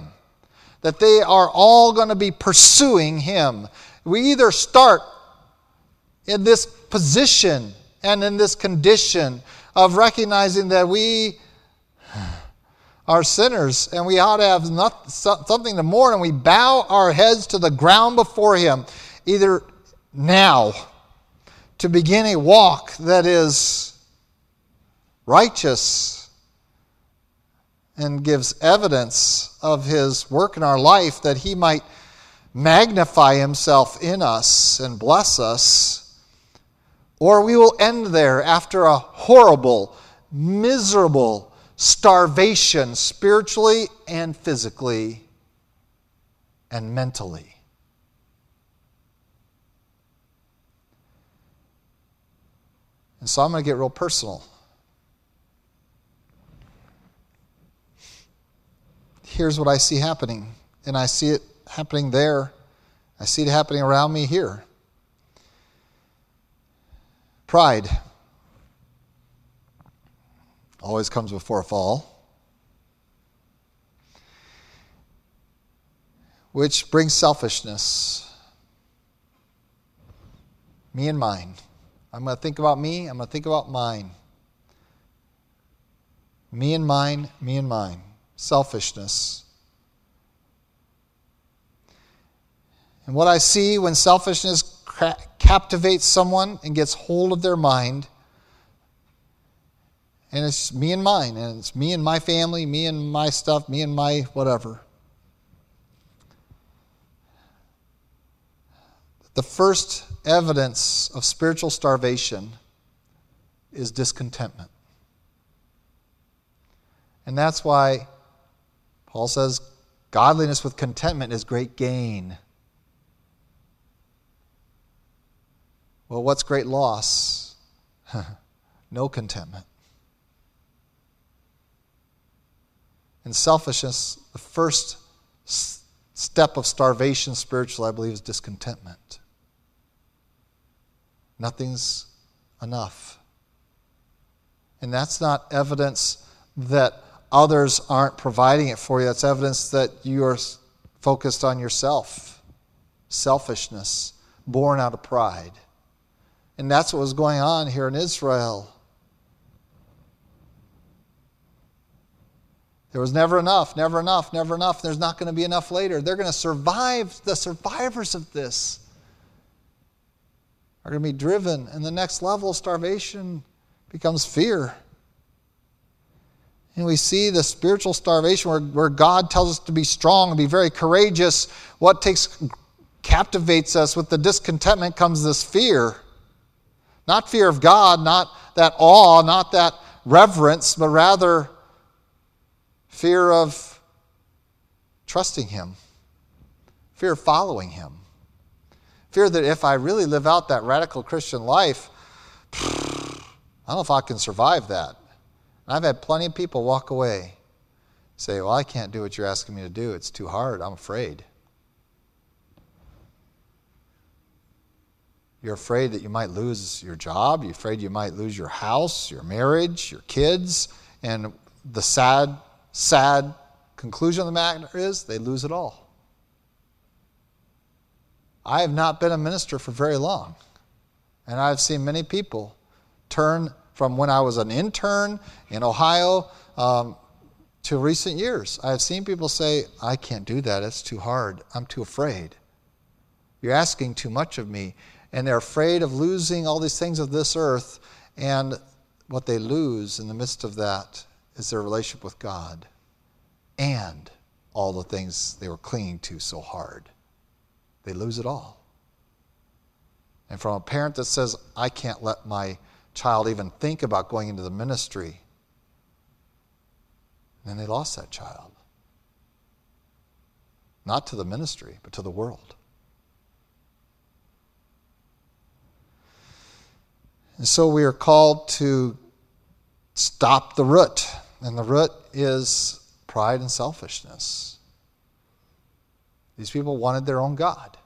that they are all going to be pursuing Him. We either start in this position and in this condition of recognizing that we are sinners and we ought to have not, something to mourn and we bow our heads to the ground before Him, either now to begin a walk that is righteous and gives evidence of his work in our life that he might magnify himself in us and bless us, or we will end there after a horrible, miserable starvation spiritually and physically and mentally. And so I'm going to get real personal. Here's what I see happening. And I see it happening there. I see it happening around me here. Pride always comes before a fall, which brings selfishness. Me and mine. I'm going to think about me, I'm going to think about mine. Me and mine, me and mine selfishness. And what I see when selfishness captivates someone and gets hold of their mind, and it's me and mine, and it's me and my family, me and my stuff, me and my whatever. The first evidence of spiritual starvation is discontentment. And that's why Paul says, Godliness with contentment is great gain. Well, what's great loss? no contentment. In selfishness, the first step of starvation spiritually, I believe, is discontentment. Nothing's enough. And that's not evidence that others aren't providing it for you, that's evidence that you are focused on yourself. Selfishness, born out of pride. And that's what was going on here in Israel. There was never enough, never enough, never enough. There's not going to be enough later. They're going to survive. The survivors of this are going to be driven. And the next level of starvation becomes fear. And we see the spiritual starvation where, where God tells us to be strong and be very courageous. What takes captivates us with the discontentment comes this fear. Not fear of God, not that awe, not that reverence, but rather fear of trusting Him, fear of following Him, fear that if I really live out that radical Christian life, I don't know if I can survive that. I've had plenty of people walk away, say, Well, I can't do what you're asking me to do. It's too hard. I'm afraid. You're afraid that you might lose your job. You're afraid you might lose your house, your marriage, your kids. And the sad, sad conclusion of the matter is they lose it all. I have not been a minister for very long, and I've seen many people turn from when I was an intern in Ohio um, to recent years. I have seen people say, I can't do that. It's too hard. I'm too afraid. You're asking too much of me. And they're afraid of losing all these things of this earth. And what they lose in the midst of that is their relationship with God and all the things they were clinging to so hard. They lose it all. And from a parent that says, I can't let my child even think about going into the ministry, And then they lost that child. Not to the ministry, but to the world. And so we are called to stop the root. And the root is pride and selfishness. These people wanted their own God.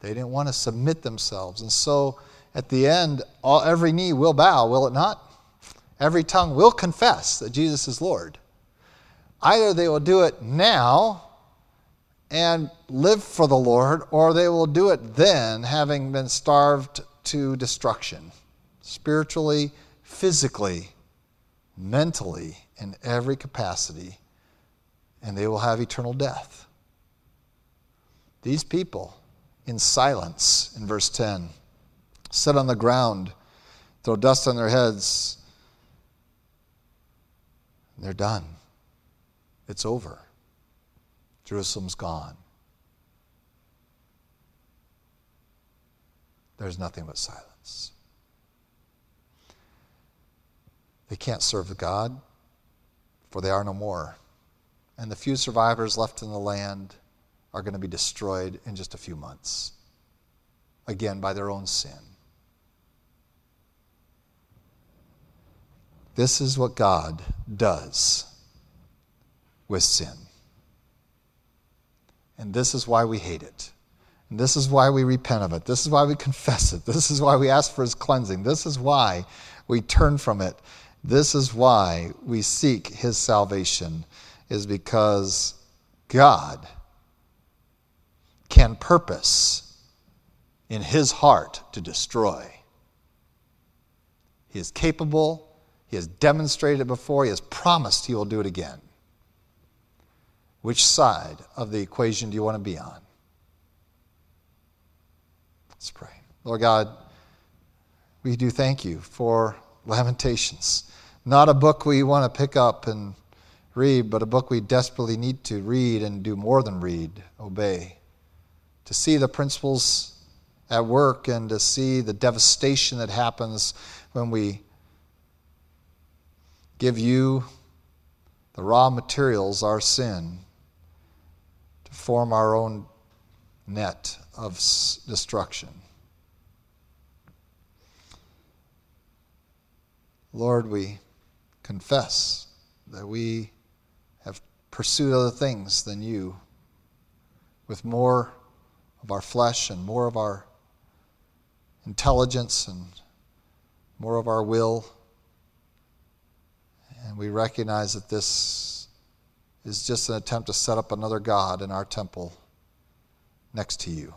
They didn't want to submit themselves. And so at the end, all, every knee will bow, will it not? Every tongue will confess that Jesus is Lord. Either they will do it now and live for the Lord, or they will do it then, having been starved to destruction, spiritually, physically, mentally, in every capacity, and they will have eternal death. These people, in silence, in verse 10, sit on the ground, throw dust on their heads. They're done. It's over. Jerusalem's gone. there's nothing but silence. They can't serve God, for they are no more. And the few survivors left in the land are going to be destroyed in just a few months, again by their own sin. This is what God does with sin. And this is why we hate it. And this is why we repent of it. This is why we confess it. This is why we ask for his cleansing. This is why we turn from it. This is why we seek his salvation, is because God can purpose in his heart to destroy. He is capable, he has demonstrated it before, he has promised he will do it again. Which side of the equation do you want to be on? Let's pray. Lord God, we do thank you for Lamentations. Not a book we want to pick up and read, but a book we desperately need to read and do more than read, obey. To see the principles at work and to see the devastation that happens when we give you the raw materials, our sin, to form our own net of destruction. Lord, we confess that we have pursued other things than you with more of our flesh and more of our intelligence and more of our will. And we recognize that this is just an attempt to set up another God in our temple next to you.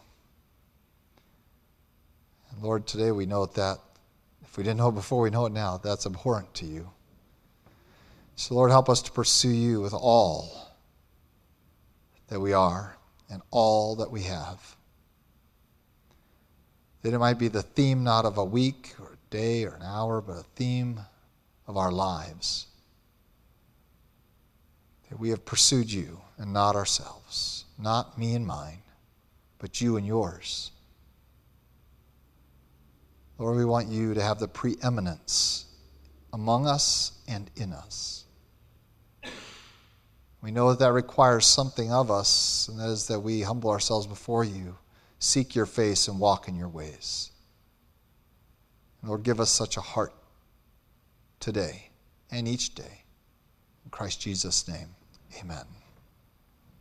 And Lord, today we know that if we didn't know it before, we know it now. That's abhorrent to you. So, Lord, help us to pursue you with all that we are and all that we have. That it might be the theme not of a week or a day or an hour, but a theme of our lives. That we have pursued you and not ourselves, not me and mine, but you and yours. Lord, we want you to have the preeminence among us and in us. We know that that requires something of us, and that is that we humble ourselves before you, seek your face, and walk in your ways. Lord, give us such a heart today and each day. In Christ Jesus' name, amen.